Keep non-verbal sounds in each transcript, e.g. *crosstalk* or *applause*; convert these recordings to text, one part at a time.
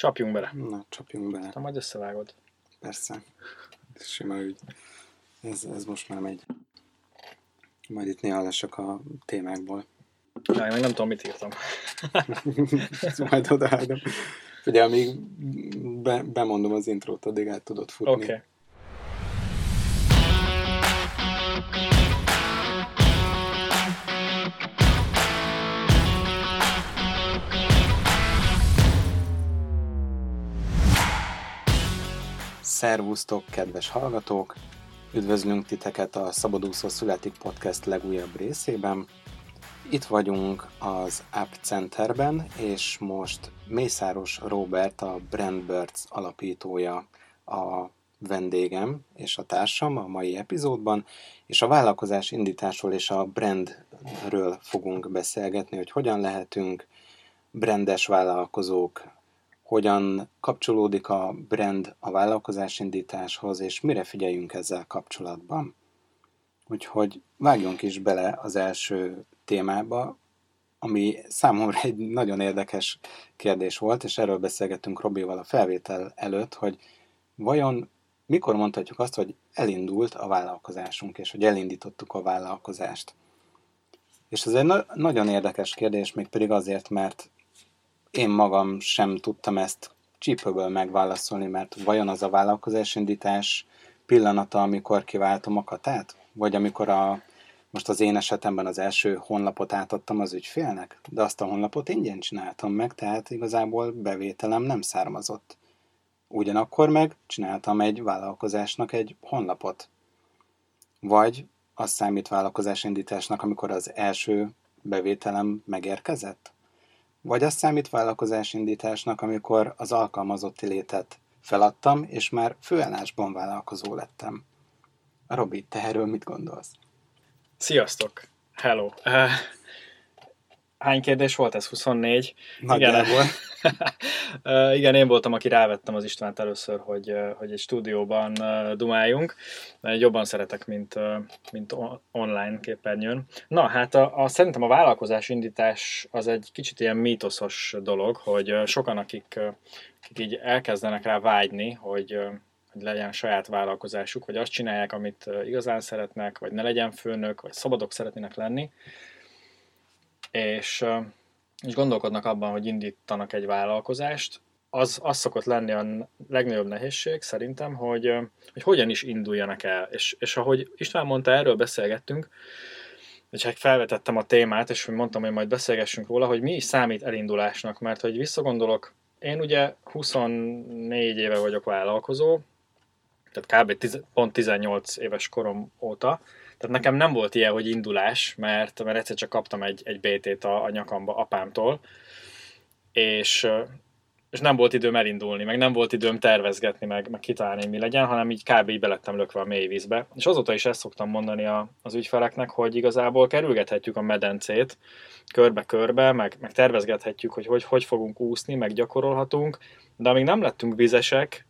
Csapjunk bele. Na, csapjunk bele. Te majd összevágod. Persze. Sima ügy. Ez, ez most már megy. Majd itt néha lesek a témákból. Na, én nem tudom, mit írtam. *laughs* Majd odaadom. Ugye, amíg be, bemondom az intrót, addig át tudod futni. Oké. Okay. Szervusztok, kedves hallgatók! Üdvözlünk titeket a Szabadúszó Születik Podcast legújabb részében. Itt vagyunk az App Centerben, és most Mészáros Robert, a Brandbirds alapítója a vendégem és a társam a mai epizódban, és a vállalkozás indításról és a brandről fogunk beszélgetni, hogy hogyan lehetünk brandes vállalkozók, hogyan kapcsolódik a brand a vállalkozásindításhoz, és mire figyeljünk ezzel kapcsolatban. Úgyhogy vágjunk is bele az első témába, ami számomra egy nagyon érdekes kérdés volt, és erről beszélgettünk Robival a felvétel előtt, hogy vajon mikor mondhatjuk azt, hogy elindult a vállalkozásunk, és hogy elindítottuk a vállalkozást. És ez egy na- nagyon érdekes kérdés, még pedig azért, mert én magam sem tudtam ezt csípőből megválaszolni, mert vajon az a vállalkozásindítás pillanata, amikor kiváltom a katát? Vagy amikor a, most az én esetemben az első honlapot átadtam az ügyfélnek, de azt a honlapot ingyen csináltam meg, tehát igazából bevételem nem származott. Ugyanakkor meg csináltam egy vállalkozásnak egy honlapot. Vagy az számít vállalkozásindításnak, amikor az első bevételem megérkezett? Vagy az számít vállalkozásindításnak, amikor az alkalmazotti létet feladtam, és már főállásban vállalkozó lettem. Robi, te erről mit gondolsz? Sziasztok! Hello! Uh, hány kérdés volt ez? 24? Nagyjából. Igen. *laughs* igen, én voltam, aki rávettem az Istvánt először, hogy, hogy egy stúdióban dumáljunk. Jobban szeretek, mint, mint online képernyőn. Na, hát a, a, szerintem a vállalkozás indítás az egy kicsit ilyen mítoszos dolog, hogy sokan, akik, akik így elkezdenek rá vágyni, hogy hogy legyen saját vállalkozásuk, vagy azt csinálják, amit igazán szeretnek, vagy ne legyen főnök, vagy szabadok szeretnének lenni, és, és gondolkodnak abban, hogy indítanak egy vállalkozást, az, az szokott lenni a legnagyobb nehézség szerintem, hogy, hogy hogyan is induljanak el. És, és ahogy István mondta, erről beszélgettünk, és hát felvetettem a témát, és mondtam, hogy majd beszélgessünk róla, hogy mi is számít elindulásnak, mert hogy visszagondolok, én ugye 24 éve vagyok vállalkozó, tehát kb. 10, pont 18 éves korom óta, tehát nekem nem volt ilyen, hogy indulás, mert, mert egyszer csak kaptam egy, egy BT-t a, a nyakamba apámtól, és, és nem volt időm elindulni, meg nem volt időm tervezgetni, meg, meg kitalálni, mi legyen, hanem így kb. így belettem lökve a mély vízbe. És azóta is ezt szoktam mondani a, az ügyfeleknek, hogy igazából kerülgethetjük a medencét körbe-körbe, meg, meg tervezgethetjük, hogy, hogy hogy fogunk úszni, meg gyakorolhatunk, de amíg nem lettünk vizesek,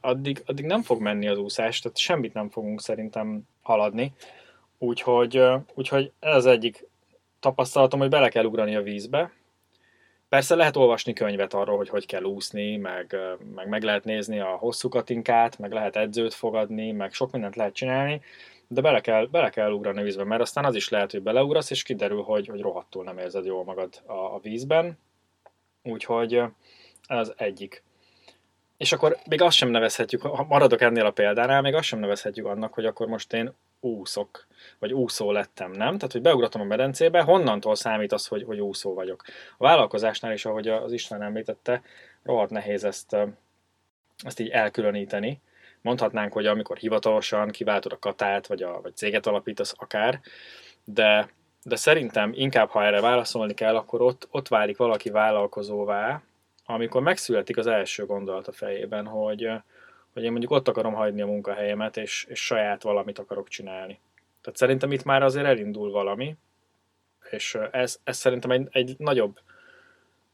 addig, addig nem fog menni az úszás, tehát semmit nem fogunk szerintem haladni. Úgyhogy, úgyhogy ez az egyik tapasztalatom, hogy bele kell ugrani a vízbe. Persze lehet olvasni könyvet arról, hogy hogy kell úszni, meg, meg, meg lehet nézni a hosszú katinkát, meg lehet edzőt fogadni, meg sok mindent lehet csinálni, de bele kell, bele kell ugrani a vízbe, mert aztán az is lehet, hogy beleugrasz, és kiderül, hogy, hogy rohadtul nem érzed jól magad a, a vízben. Úgyhogy ez egyik. És akkor még azt sem nevezhetjük, ha maradok ennél a példánál, még azt sem nevezhetjük annak, hogy akkor most én úszok, vagy úszó lettem, nem? Tehát, hogy beugratom a medencébe, honnantól számít az, hogy, hogy úszó vagyok. A vállalkozásnál is, ahogy az István említette, rohadt nehéz ezt, ezt így elkülöníteni. Mondhatnánk, hogy amikor hivatalosan kiváltod a katát, vagy, a, vagy céget alapítasz akár, de, de szerintem inkább, ha erre válaszolni kell, akkor ott, ott válik valaki vállalkozóvá, amikor megszületik az első gondolat a fejében, hogy, hogy én mondjuk ott akarom hagyni a munkahelyemet, és, és saját valamit akarok csinálni. Tehát szerintem itt már azért elindul valami, és ez, ez szerintem egy, egy nagyobb,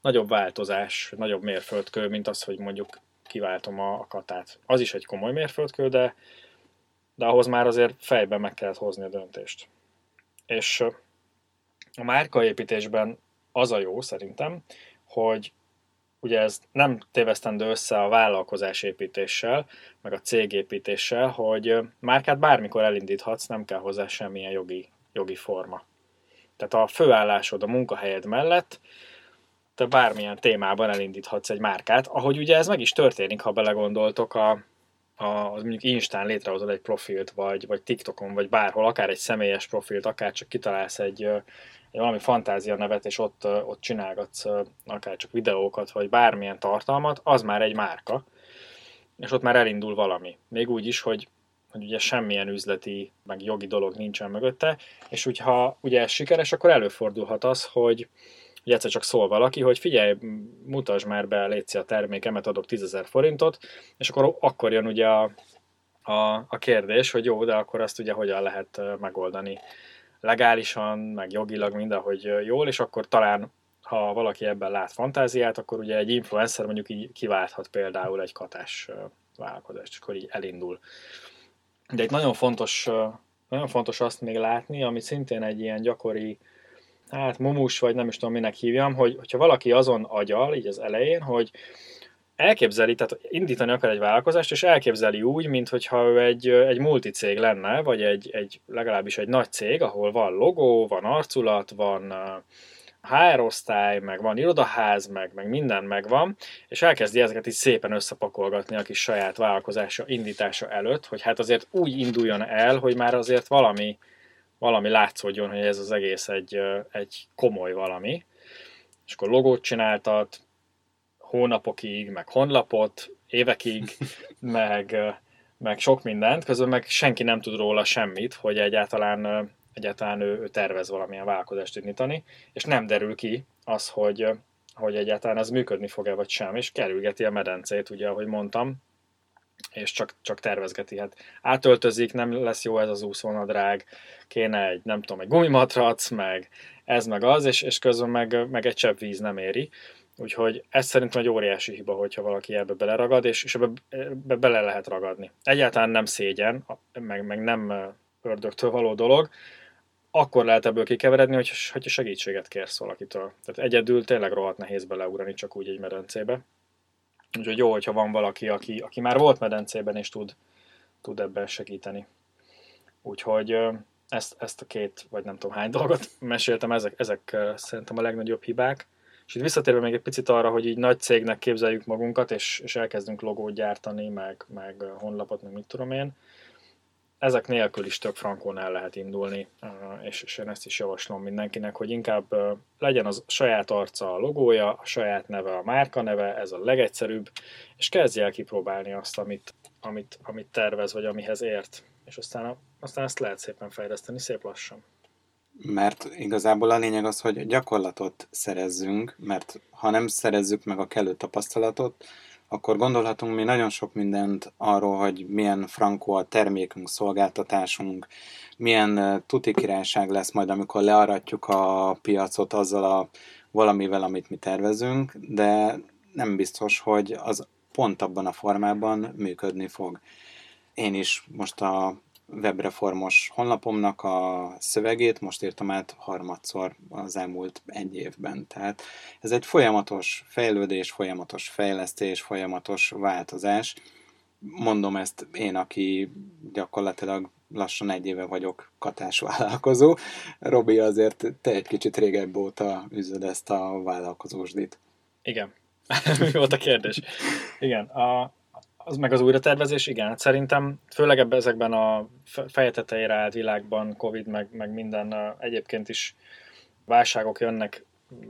nagyobb változás, nagyobb mérföldkő, mint az, hogy mondjuk kiváltom a, a katát. Az is egy komoly mérföldkő, de, de ahhoz már azért fejben meg kellett hozni a döntést. És a márkaépítésben az a jó szerintem, hogy ugye ez nem tévesztendő össze a vállalkozás építéssel, meg a cégépítéssel, hogy márkát bármikor elindíthatsz, nem kell hozzá semmilyen jogi, jogi forma. Tehát a főállásod a munkahelyed mellett te bármilyen témában elindíthatsz egy márkát, ahogy ugye ez meg is történik, ha belegondoltok a az mondjuk Instán létrehozol egy profilt, vagy, vagy TikTokon, vagy bárhol, akár egy személyes profilt, akár csak kitalálsz egy, egy valami fantázia nevet, és ott, ott csinálgatsz akár csak videókat, vagy bármilyen tartalmat, az már egy márka, és ott már elindul valami. Még úgy is, hogy, hogy ugye semmilyen üzleti, meg jogi dolog nincsen mögötte, és hogyha ugye ez sikeres, akkor előfordulhat az, hogy, hogy egyszer csak szól valaki, hogy figyelj, mutasd már be, létszi a termékemet, adok 10.000 forintot, és akkor, akkor jön ugye a, a, a kérdés, hogy jó, de akkor azt ugye hogyan lehet megoldani legálisan, meg jogilag mindenhogy jól, és akkor talán ha valaki ebben lát fantáziát, akkor ugye egy influencer mondjuk így kiválthat például egy katás vállalkozást, és akkor így elindul. De itt nagyon fontos, nagyon fontos azt még látni, ami szintén egy ilyen gyakori hát mumus, vagy nem is tudom minek hívjam, hogy hogyha valaki azon agyal, így az elején, hogy elképzeli, tehát indítani akar egy vállalkozást, és elképzeli úgy, mintha ő egy, egy multicég lenne, vagy egy, egy, legalábbis egy nagy cég, ahol van logó, van arculat, van HR osztály, meg van irodaház, meg, meg minden megvan, és elkezdi ezeket is szépen összepakolgatni a kis saját vállalkozása indítása előtt, hogy hát azért úgy induljon el, hogy már azért valami, valami látszódjon, hogy ez az egész egy, egy komoly valami. És akkor logót csináltat, hónapokig, meg honlapot, évekig, *laughs* meg, meg sok mindent, közben meg senki nem tud róla semmit, hogy egyáltalán, egyáltalán ő, ő tervez valamilyen vállalkozást indítani, és nem derül ki az, hogy, hogy egyáltalán ez működni fog-e vagy sem, és kerülgeti a medencét, ugye, ahogy mondtam, és csak, csak tervezgeti. Hát átöltözik, nem lesz jó ez az úszónadrág, kéne egy, nem tudom, egy gumimatrac, meg ez meg az, és, és közben meg, meg egy csepp víz nem éri. Úgyhogy ez szerintem egy óriási hiba, hogyha valaki ebbe beleragad, és, és ebbe, ebbe bele lehet ragadni. Egyáltalán nem szégyen, meg, meg nem ördögtől való dolog, akkor lehet ebből kikeveredni, hogy, hogyha segítséget kérsz valakitől. Tehát egyedül tényleg rohadt nehéz beleugrani csak úgy egy medencébe. Úgyhogy jó, hogyha van valaki, aki, aki már volt medencében és tud, tud ebben segíteni. Úgyhogy ezt, ezt a két, vagy nem tudom hány dolgot *laughs* meséltem, ezek, ezek szerintem a legnagyobb hibák. És itt visszatérve még egy picit arra, hogy így nagy cégnek képzeljük magunkat, és, és elkezdünk logót gyártani, meg, meg honlapot, meg mit tudom én, ezek nélkül is tök frankón el lehet indulni, és, és én ezt is javaslom mindenkinek, hogy inkább legyen az saját arca a logója, a saját neve a márka neve, ez a legegyszerűbb, és kezdje el kipróbálni azt, amit, amit, amit tervez, vagy amihez ért, és aztán, aztán ezt lehet szépen fejleszteni, szép lassan. Mert igazából a lényeg az, hogy gyakorlatot szerezzünk, mert ha nem szerezzük meg a kellő tapasztalatot, akkor gondolhatunk mi nagyon sok mindent arról, hogy milyen frankó a termékünk, szolgáltatásunk, milyen tuti királyság lesz majd, amikor learatjuk a piacot azzal a valamivel, amit mi tervezünk, de nem biztos, hogy az pont abban a formában működni fog. Én is most a webreformos honlapomnak a szövegét most írtam át harmadszor az elmúlt egy évben. Tehát ez egy folyamatos fejlődés, folyamatos fejlesztés, folyamatos változás. Mondom ezt én, aki gyakorlatilag lassan egy éve vagyok katás vállalkozó. Robi, azért te egy kicsit régebb óta üzöd ezt a vállalkozósdit. Igen. Mi *laughs* volt a kérdés? Igen. A, az meg az újratervezés, igen. Hát szerintem főleg ebben ezekben a fejetetejére állt világban, Covid, meg, meg minden egyébként is válságok jönnek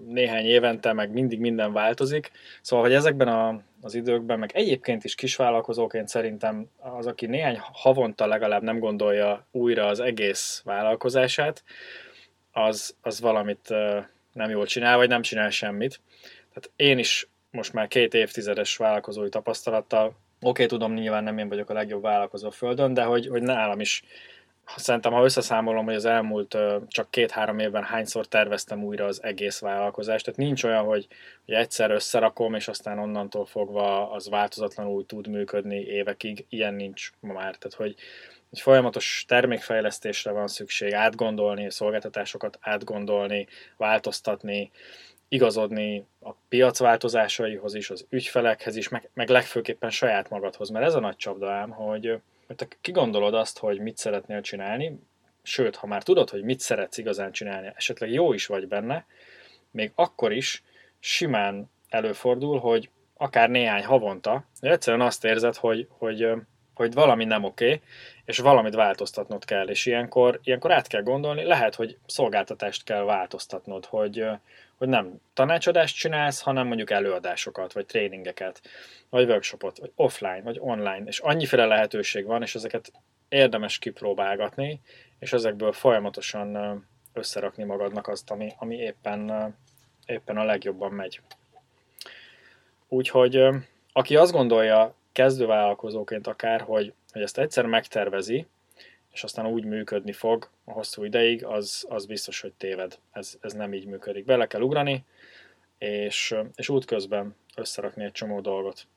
néhány évente, meg mindig minden változik. Szóval, hogy ezekben a, az időkben, meg egyébként is kisvállalkozóként szerintem az, aki néhány havonta legalább nem gondolja újra az egész vállalkozását, az, az valamit nem jól csinál, vagy nem csinál semmit. Tehát én is most már két évtizedes vállalkozói tapasztalattal Oké, tudom, nyilván nem én vagyok a legjobb vállalkozó a Földön, de hogy, hogy nálam is Szerintem, ha összeszámolom, hogy az elmúlt csak két-három évben hányszor terveztem újra az egész vállalkozást, tehát nincs olyan, hogy, hogy egyszer összerakom, és aztán onnantól fogva az változatlanul tud működni évekig. Ilyen nincs ma már. Tehát, hogy egy folyamatos termékfejlesztésre van szükség, átgondolni, szolgáltatásokat átgondolni, változtatni, igazodni a piac változásaihoz is, az ügyfelekhez is, meg, meg legfőképpen saját magadhoz. Mert ez a nagy csapda hogy, hogy te kigondolod azt, hogy mit szeretnél csinálni, sőt, ha már tudod, hogy mit szeretsz igazán csinálni, esetleg jó is vagy benne, még akkor is simán előfordul, hogy akár néhány havonta, egyszerűen azt érzed, hogy, hogy, hogy valami nem oké, okay, és valamit változtatnod kell, és ilyenkor, ilyenkor át kell gondolni, lehet, hogy szolgáltatást kell változtatnod, hogy, hogy nem tanácsadást csinálsz, hanem mondjuk előadásokat, vagy tréningeket, vagy workshopot, vagy offline, vagy online, és annyiféle lehetőség van, és ezeket érdemes kipróbálgatni, és ezekből folyamatosan összerakni magadnak azt, ami, ami éppen, éppen a legjobban megy. Úgyhogy aki azt gondolja kezdővállalkozóként akár, hogy, hogy ezt egyszer megtervezi, és aztán úgy működni fog a hosszú ideig, az, az biztos, hogy téved. Ez, ez nem így működik. Bele kell ugrani, és, és útközben összerakni egy csomó dolgot.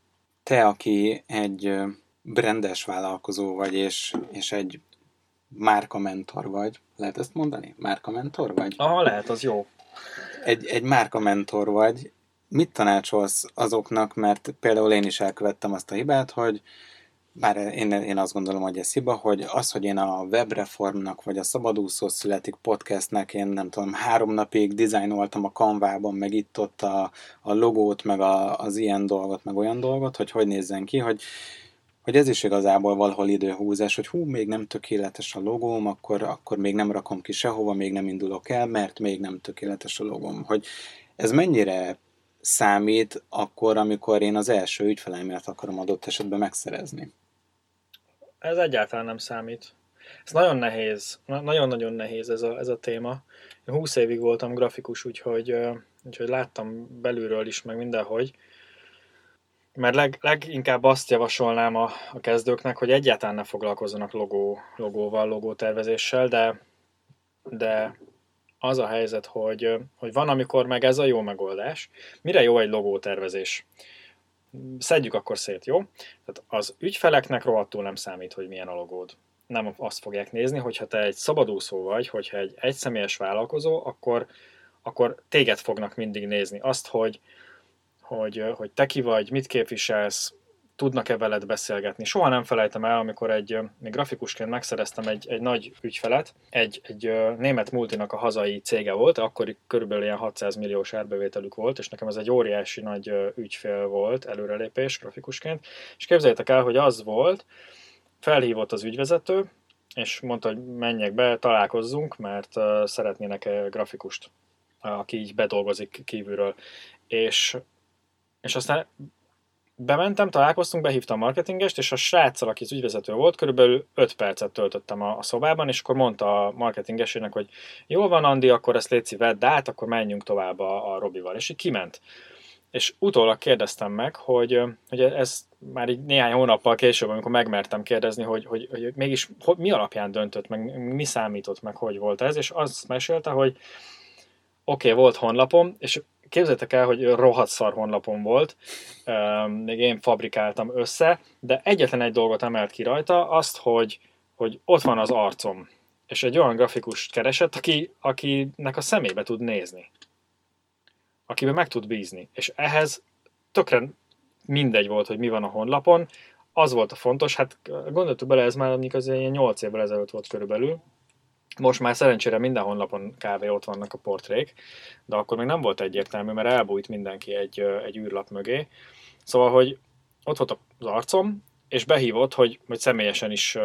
Te, aki egy brandes vállalkozó vagy, és, és egy márka mentor vagy, lehet ezt mondani? Márka mentor vagy? Aha, lehet, az jó. Egy, egy márka mentor vagy, mit tanácsolsz azoknak, mert például én is elkövettem azt a hibát, hogy már én, én azt gondolom, hogy ez hiba, hogy az, hogy én a webreformnak, vagy a Szabadúszó Születik podcastnek, én nem tudom, három napig dizájnoltam a kanvában, meg itt ott a, a logót, meg a, az ilyen dolgot, meg olyan dolgot, hogy hogy nézzen ki, hogy, hogy ez is igazából valahol időhúzás, hogy hú, még nem tökéletes a logóm, akkor, akkor még nem rakom ki sehova, még nem indulok el, mert még nem tökéletes a logóm. Hogy ez mennyire számít akkor, amikor én az első ügyfeleimet akarom adott esetben megszerezni? Ez egyáltalán nem számít. Ez nagyon nehéz, nagyon-nagyon nehéz ez a, ez a téma. Én 20 évig voltam grafikus, úgyhogy, úgyhogy láttam belülről is, meg mindenhogy. Mert leg, leginkább azt javasolnám a, a kezdőknek, hogy egyáltalán ne foglalkozzanak logó, logóval, logótervezéssel, de, de az a helyzet, hogy, hogy van, amikor meg ez a jó megoldás. Mire jó egy logótervezés? Szedjük akkor szét, jó? Tehát az ügyfeleknek rohadtul nem számít, hogy milyen a logód. Nem azt fogják nézni, hogyha te egy szabadúszó vagy, hogyha egy egyszemélyes vállalkozó, akkor, akkor téged fognak mindig nézni. Azt, hogy, hogy, hogy te ki vagy, mit képviselsz, tudnak-e veled beszélgetni. Soha nem felejtem el, amikor egy, még grafikusként megszereztem egy, egy nagy ügyfelet, egy, egy német multinak a hazai cége volt, akkor körülbelül ilyen 600 milliós árbevételük volt, és nekem ez egy óriási nagy ügyfél volt, előrelépés grafikusként, és képzeljétek el, hogy az volt, felhívott az ügyvezető, és mondta, hogy menjek be, találkozzunk, mert szeretnének grafikust, aki így bedolgozik kívülről. És, és aztán bementem, találkoztunk, behívtam a marketingest, és a sráccal, aki az ügyvezető volt, körülbelül 5 percet töltöttem a, a szobában, és akkor mondta a marketingesének, hogy jól van, Andi, akkor ezt légy vedd át, akkor menjünk tovább a, a Robival. És így kiment. És utólag kérdeztem meg, hogy, hogy ez már így néhány hónappal később, amikor megmertem kérdezni, hogy, hogy, hogy mégis hogy, mi alapján döntött, meg mi számított, meg hogy volt ez, és azt mesélte, hogy oké, okay, volt honlapom, és képzeljétek el, hogy rohadt szar honlapon volt, még én fabrikáltam össze, de egyetlen egy dolgot emelt ki rajta, azt, hogy, hogy ott van az arcom, és egy olyan grafikust keresett, aki, akinek a szemébe tud nézni, akiben meg tud bízni, és ehhez tökre mindegy volt, hogy mi van a honlapon, az volt a fontos, hát gondoltuk bele, ez már mondjuk az ilyen 8 évvel ezelőtt volt körülbelül, most már szerencsére minden honlapon kávé ott vannak a portrék, de akkor még nem volt egyértelmű, mert elbújt mindenki egy, egy űrlap mögé. Szóval, hogy ott volt az arcom, és behívott, hogy, hogy személyesen is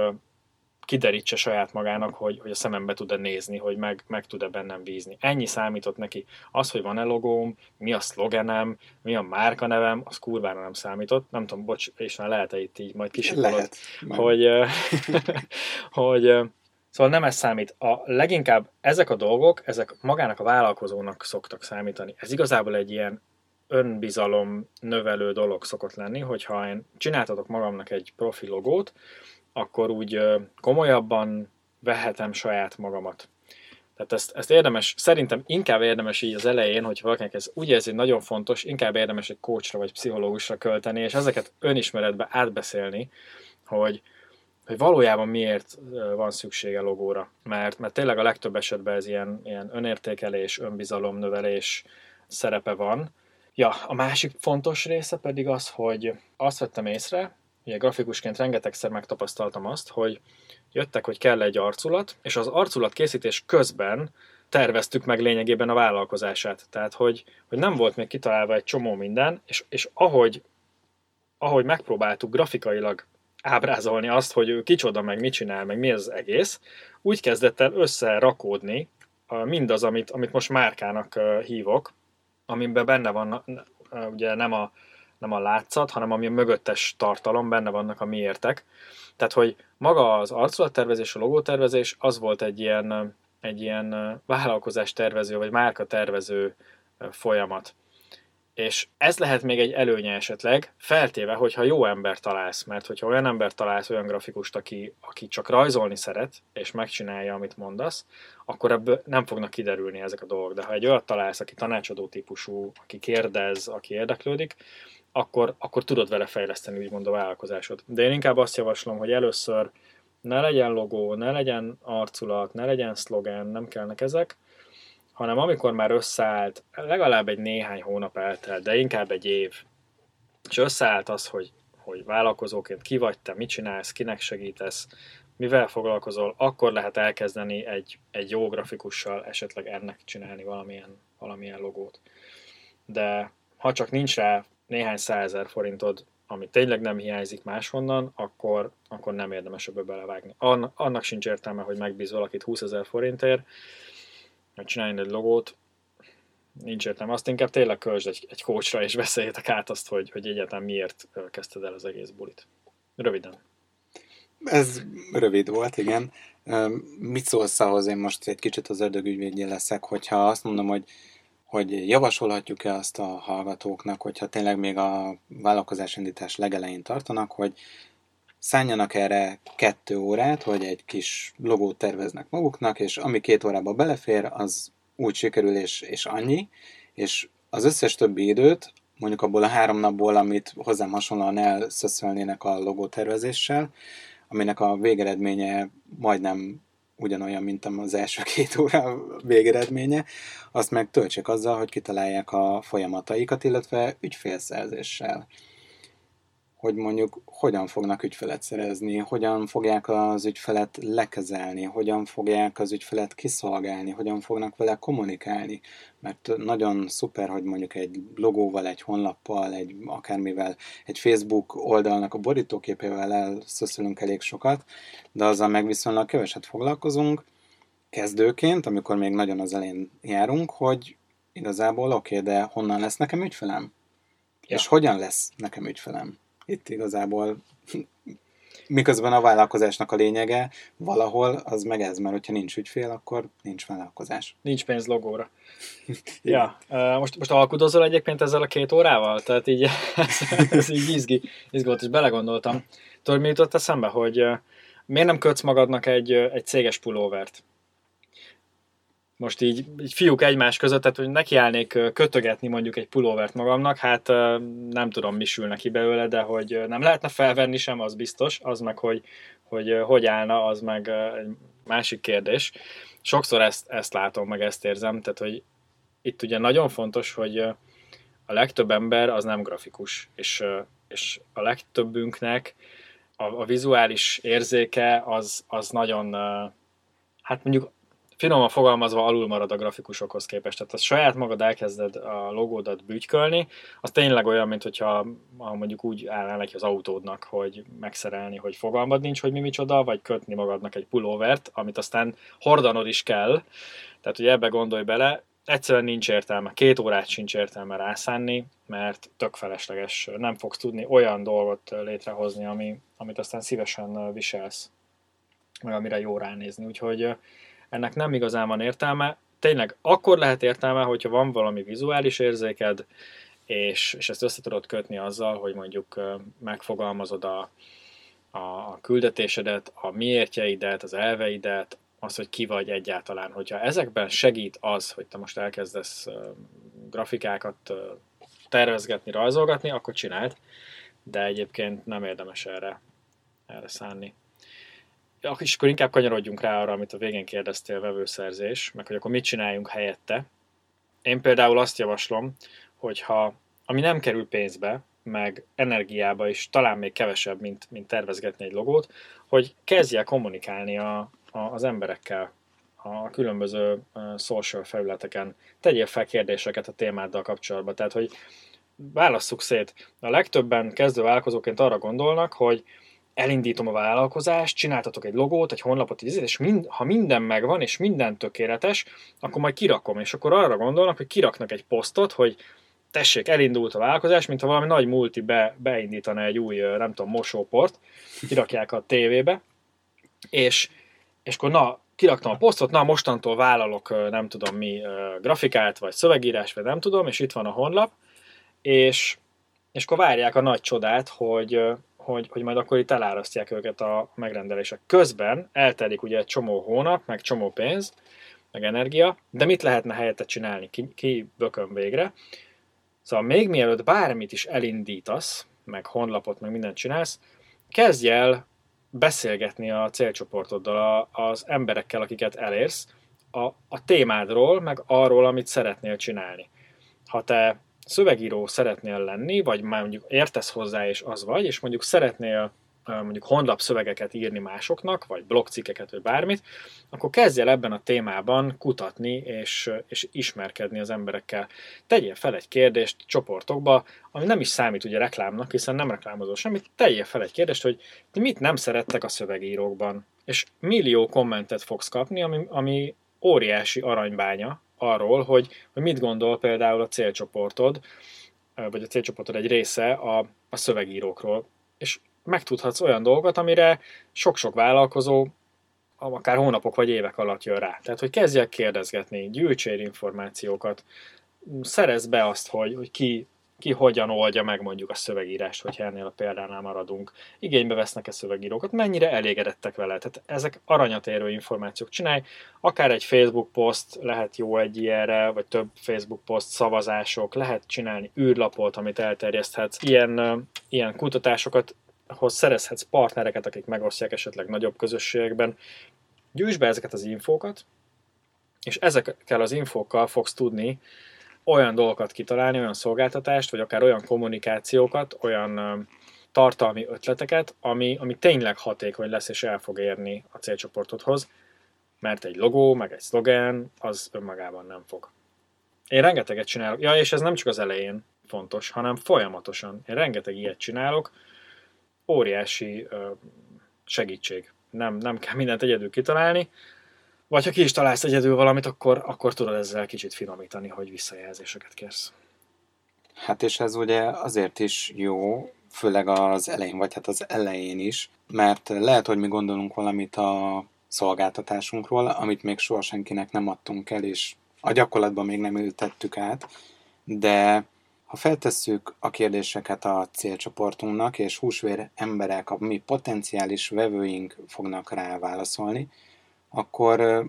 kiderítse saját magának, hogy, hogy a szemembe tud-e nézni, hogy meg, meg tud-e bennem bízni. Ennyi számított neki. Az, hogy van-e logóm, mi a szlogenem, mi a márkanevem, az kurvára nem számított. Nem tudom, bocs, és már lehet-e itt így majd kisipolod, hogy, *laughs* hogy Szóval nem ez számít. A leginkább ezek a dolgok, ezek magának a vállalkozónak szoktak számítani. Ez igazából egy ilyen önbizalom növelő dolog szokott lenni, hogyha én csináltatok magamnak egy profi logót, akkor úgy komolyabban vehetem saját magamat. Tehát ezt, ezt érdemes, szerintem inkább érdemes így az elején, hogy valakinek ez úgy érzi, nagyon fontos, inkább érdemes egy coachra vagy pszichológusra költeni, és ezeket önismeretbe átbeszélni, hogy, hogy valójában miért van szüksége logóra. Mert, mert tényleg a legtöbb esetben ez ilyen, ilyen önértékelés, önbizalomnövelés, szerepe van. Ja, a másik fontos része pedig az, hogy azt vettem észre, ugye grafikusként rengetegszer megtapasztaltam azt, hogy jöttek, hogy kell egy arculat, és az arculat készítés közben terveztük meg lényegében a vállalkozását. Tehát, hogy, hogy nem volt még kitalálva egy csomó minden, és, és ahogy, ahogy megpróbáltuk grafikailag ábrázolni azt, hogy ő kicsoda, meg mit csinál, meg mi az egész, úgy kezdett el összerakódni mindaz, amit, amit most márkának hívok, amiben benne van ugye nem a, nem a látszat, hanem ami a mögöttes tartalom, benne vannak a miértek. Tehát, hogy maga az arculattervezés, a logótervezés, az volt egy ilyen, egy ilyen vállalkozás tervező, vagy márka tervező folyamat. És ez lehet még egy előnye esetleg, feltéve, hogyha jó ember találsz, mert hogyha olyan ember találsz, olyan grafikust, aki, aki csak rajzolni szeret, és megcsinálja, amit mondasz, akkor ebből nem fognak kiderülni ezek a dolgok. De ha egy olyat találsz, aki tanácsadó típusú, aki kérdez, aki érdeklődik, akkor, akkor tudod vele fejleszteni úgymond a vállalkozásod. De én inkább azt javaslom, hogy először ne legyen logó, ne legyen arculat, ne legyen szlogen, nem kellnek ezek, hanem amikor már összeállt, legalább egy néhány hónap eltelt, de inkább egy év, és összeállt az, hogy, hogy vállalkozóként ki vagy te, mit csinálsz, kinek segítesz, mivel foglalkozol, akkor lehet elkezdeni egy, egy jó grafikussal esetleg ennek csinálni valamilyen, valamilyen logót. De ha csak nincs rá néhány százezer forintod, ami tényleg nem hiányzik máshonnan, akkor, akkor nem érdemes ebbe belevágni. Annak sincs értelme, hogy megbíz valakit 20 ezer forintért, hogy csinálni egy logót, nincs értelme. Azt inkább tényleg költsd egy, egy coachra, és beszéljétek át azt, hogy, hogy egyáltalán miért kezdted el az egész bulit. Röviden. Ez rövid volt, igen. Mit szólsz ahhoz, én most egy kicsit az ördögügyvédje leszek, hogyha azt mondom, hogy hogy javasolhatjuk-e azt a hallgatóknak, hogyha tényleg még a vállalkozásindítás legelején tartanak, hogy szálljanak erre kettő órát, hogy egy kis logót terveznek maguknak, és ami két órába belefér, az úgy sikerül, és, és annyi, és az összes többi időt, mondjuk abból a három napból, amit hozzám hasonlóan elszöszölnének a logótervezéssel, aminek a végeredménye majdnem ugyanolyan, mint az első két óra végeredménye, azt meg töltsék azzal, hogy kitalálják a folyamataikat, illetve ügyfélszerzéssel hogy mondjuk hogyan fognak ügyfelet szerezni, hogyan fogják az ügyfelet lekezelni, hogyan fogják az ügyfelet kiszolgálni, hogyan fognak vele kommunikálni. Mert nagyon szuper, hogy mondjuk egy logóval, egy honlappal, egy akármivel, egy Facebook oldalnak a borítóképével elszöszülünk elég sokat, de azzal meg viszonylag keveset foglalkozunk, kezdőként, amikor még nagyon az elén járunk, hogy igazából oké, okay, de honnan lesz nekem ügyfelem? Ja. És hogyan lesz nekem ügyfelem? Itt igazából *laughs* miközben a vállalkozásnak a lényege valahol az meg ez, mert hogyha nincs ügyfél, akkor nincs vállalkozás. Nincs pénz logóra. *laughs* ja, most, most alkudozol egyébként ezzel a két órával? Tehát így, ez, *laughs* ez így izgi, izgult, és belegondoltam. Tudod, mi jutott eszembe, hogy miért nem kötsz magadnak egy, egy céges pulóvert? Most így, így fiúk egymás között, tehát hogy nekiállnék kötögetni mondjuk egy pulóvert magamnak, hát nem tudom, mi sül neki belőle, de hogy nem lehetne felvenni sem, az biztos, az meg, hogy hogy, hogy állna, az meg egy másik kérdés. Sokszor ezt, ezt látom, meg ezt érzem, tehát hogy itt ugye nagyon fontos, hogy a legtöbb ember az nem grafikus, és, és a legtöbbünknek a, a vizuális érzéke az, az nagyon, hát mondjuk finoman fogalmazva alul marad a grafikusokhoz képest. Tehát a saját magad elkezded a logódat bütykölni, az tényleg olyan, mint hogyha ha mondjuk úgy állnál neki az autódnak, hogy megszerelni, hogy fogalmad nincs, hogy mi micsoda, vagy kötni magadnak egy pulóvert, amit aztán hordanod is kell. Tehát, hogy ebbe gondolj bele, egyszerűen nincs értelme, két órát sincs értelme rászánni, mert tök felesleges, nem fogsz tudni olyan dolgot létrehozni, ami, amit aztán szívesen viselsz, meg amire jó ránézni. Úgyhogy ennek nem igazán van értelme. Tényleg akkor lehet értelme, hogyha van valami vizuális érzéked, és, és ezt össze tudod kötni azzal, hogy mondjuk megfogalmazod a, a, küldetésedet, a miértjeidet, az elveidet, az, hogy ki vagy egyáltalán. Hogyha ezekben segít az, hogy te most elkezdesz grafikákat tervezgetni, rajzolgatni, akkor csináld, de egyébként nem érdemes erre, erre szánni és akkor inkább kanyarodjunk rá arra, amit a végén kérdeztél, vevőszerzés, meg hogy akkor mit csináljunk helyette. én például azt javaslom, hogyha ami nem kerül pénzbe, meg energiába is talán még kevesebb, mint, mint tervezgetni egy logót, hogy kezdje kommunikálni a, a, az emberekkel a különböző social felületeken. Tegyél fel kérdéseket a témáddal kapcsolatban. Tehát, hogy válasszuk szét. A legtöbben kezdő vállalkozóként arra gondolnak, hogy elindítom a vállalkozást, csináltatok egy logót, egy honlapot, és mind, ha minden megvan, és minden tökéletes, akkor majd kirakom. És akkor arra gondolnak, hogy kiraknak egy posztot, hogy tessék, elindult a vállalkozás, mint ha valami nagy multi be, beindítana egy új, nem tudom, mosóport, kirakják a tévébe, és, és akkor na, kiraktam a posztot, na mostantól vállalok nem tudom mi grafikát, vagy szövegírás, vagy nem tudom, és itt van a honlap, és, és akkor várják a nagy csodát, hogy, hogy, hogy majd akkor itt elárasztják őket a megrendelések. Közben eltelik ugye egy csomó hónap, meg csomó pénz, meg energia, de mit lehetne helyette csinálni? Ki, ki bökön végre? Szóval még mielőtt bármit is elindítasz, meg honlapot, meg mindent csinálsz, kezdj el beszélgetni a célcsoportoddal, az emberekkel, akiket elérsz, a, a témádról, meg arról, amit szeretnél csinálni. Ha te szövegíró szeretnél lenni, vagy már mondjuk értesz hozzá, és az vagy, és mondjuk szeretnél mondjuk honlap szövegeket írni másoknak, vagy blogcikkeket, vagy bármit, akkor kezdj el ebben a témában kutatni és, és ismerkedni az emberekkel. Tegyél fel egy kérdést csoportokba, ami nem is számít ugye reklámnak, hiszen nem reklámozol semmit, tegyél fel egy kérdést, hogy ti mit nem szerettek a szövegírókban. És millió kommentet fogsz kapni, ami, ami óriási aranybánya arról, hogy, hogy mit gondol például a célcsoportod, vagy a célcsoportod egy része a, a szövegírókról. És megtudhatsz olyan dolgot, amire sok-sok vállalkozó akár hónapok vagy évek alatt jön rá. Tehát, hogy kezdjek kérdezgetni, gyűjtsél információkat, szerez be azt, hogy, hogy ki, ki hogyan oldja meg mondjuk a szövegírást, hogyha ennél a példánál maradunk. Igénybe vesznek-e szövegírókat, mennyire elégedettek vele. Tehát ezek aranyat érő információk. Csinálj akár egy Facebook poszt, lehet jó egy ilyenre, vagy több Facebook poszt, szavazások, lehet csinálni űrlapot, amit elterjeszthetsz. Ilyen, ilyen kutatásokat ahhoz szerezhetsz partnereket, akik megosztják esetleg nagyobb közösségekben. Gyűjtsd be ezeket az infókat, és ezekkel az infókkal fogsz tudni olyan dolgokat kitalálni, olyan szolgáltatást, vagy akár olyan kommunikációkat, olyan tartalmi ötleteket, ami, ami tényleg hatékony lesz és el fog érni a célcsoportodhoz, mert egy logó, meg egy szlogen, az önmagában nem fog. Én rengeteget csinálok, ja, és ez nem csak az elején fontos, hanem folyamatosan. Én rengeteg ilyet csinálok, óriási segítség. Nem, nem kell mindent egyedül kitalálni, vagy ha ki is találsz egyedül valamit, akkor, akkor tudod ezzel kicsit finomítani, hogy visszajelzéseket kérsz. Hát és ez ugye azért is jó, főleg az elején, vagy hát az elején is, mert lehet, hogy mi gondolunk valamit a szolgáltatásunkról, amit még soha senkinek nem adtunk el, és a gyakorlatban még nem ültettük át, de ha feltesszük a kérdéseket a célcsoportunknak, és húsvér emberek, a mi potenciális vevőink fognak rá válaszolni, akkor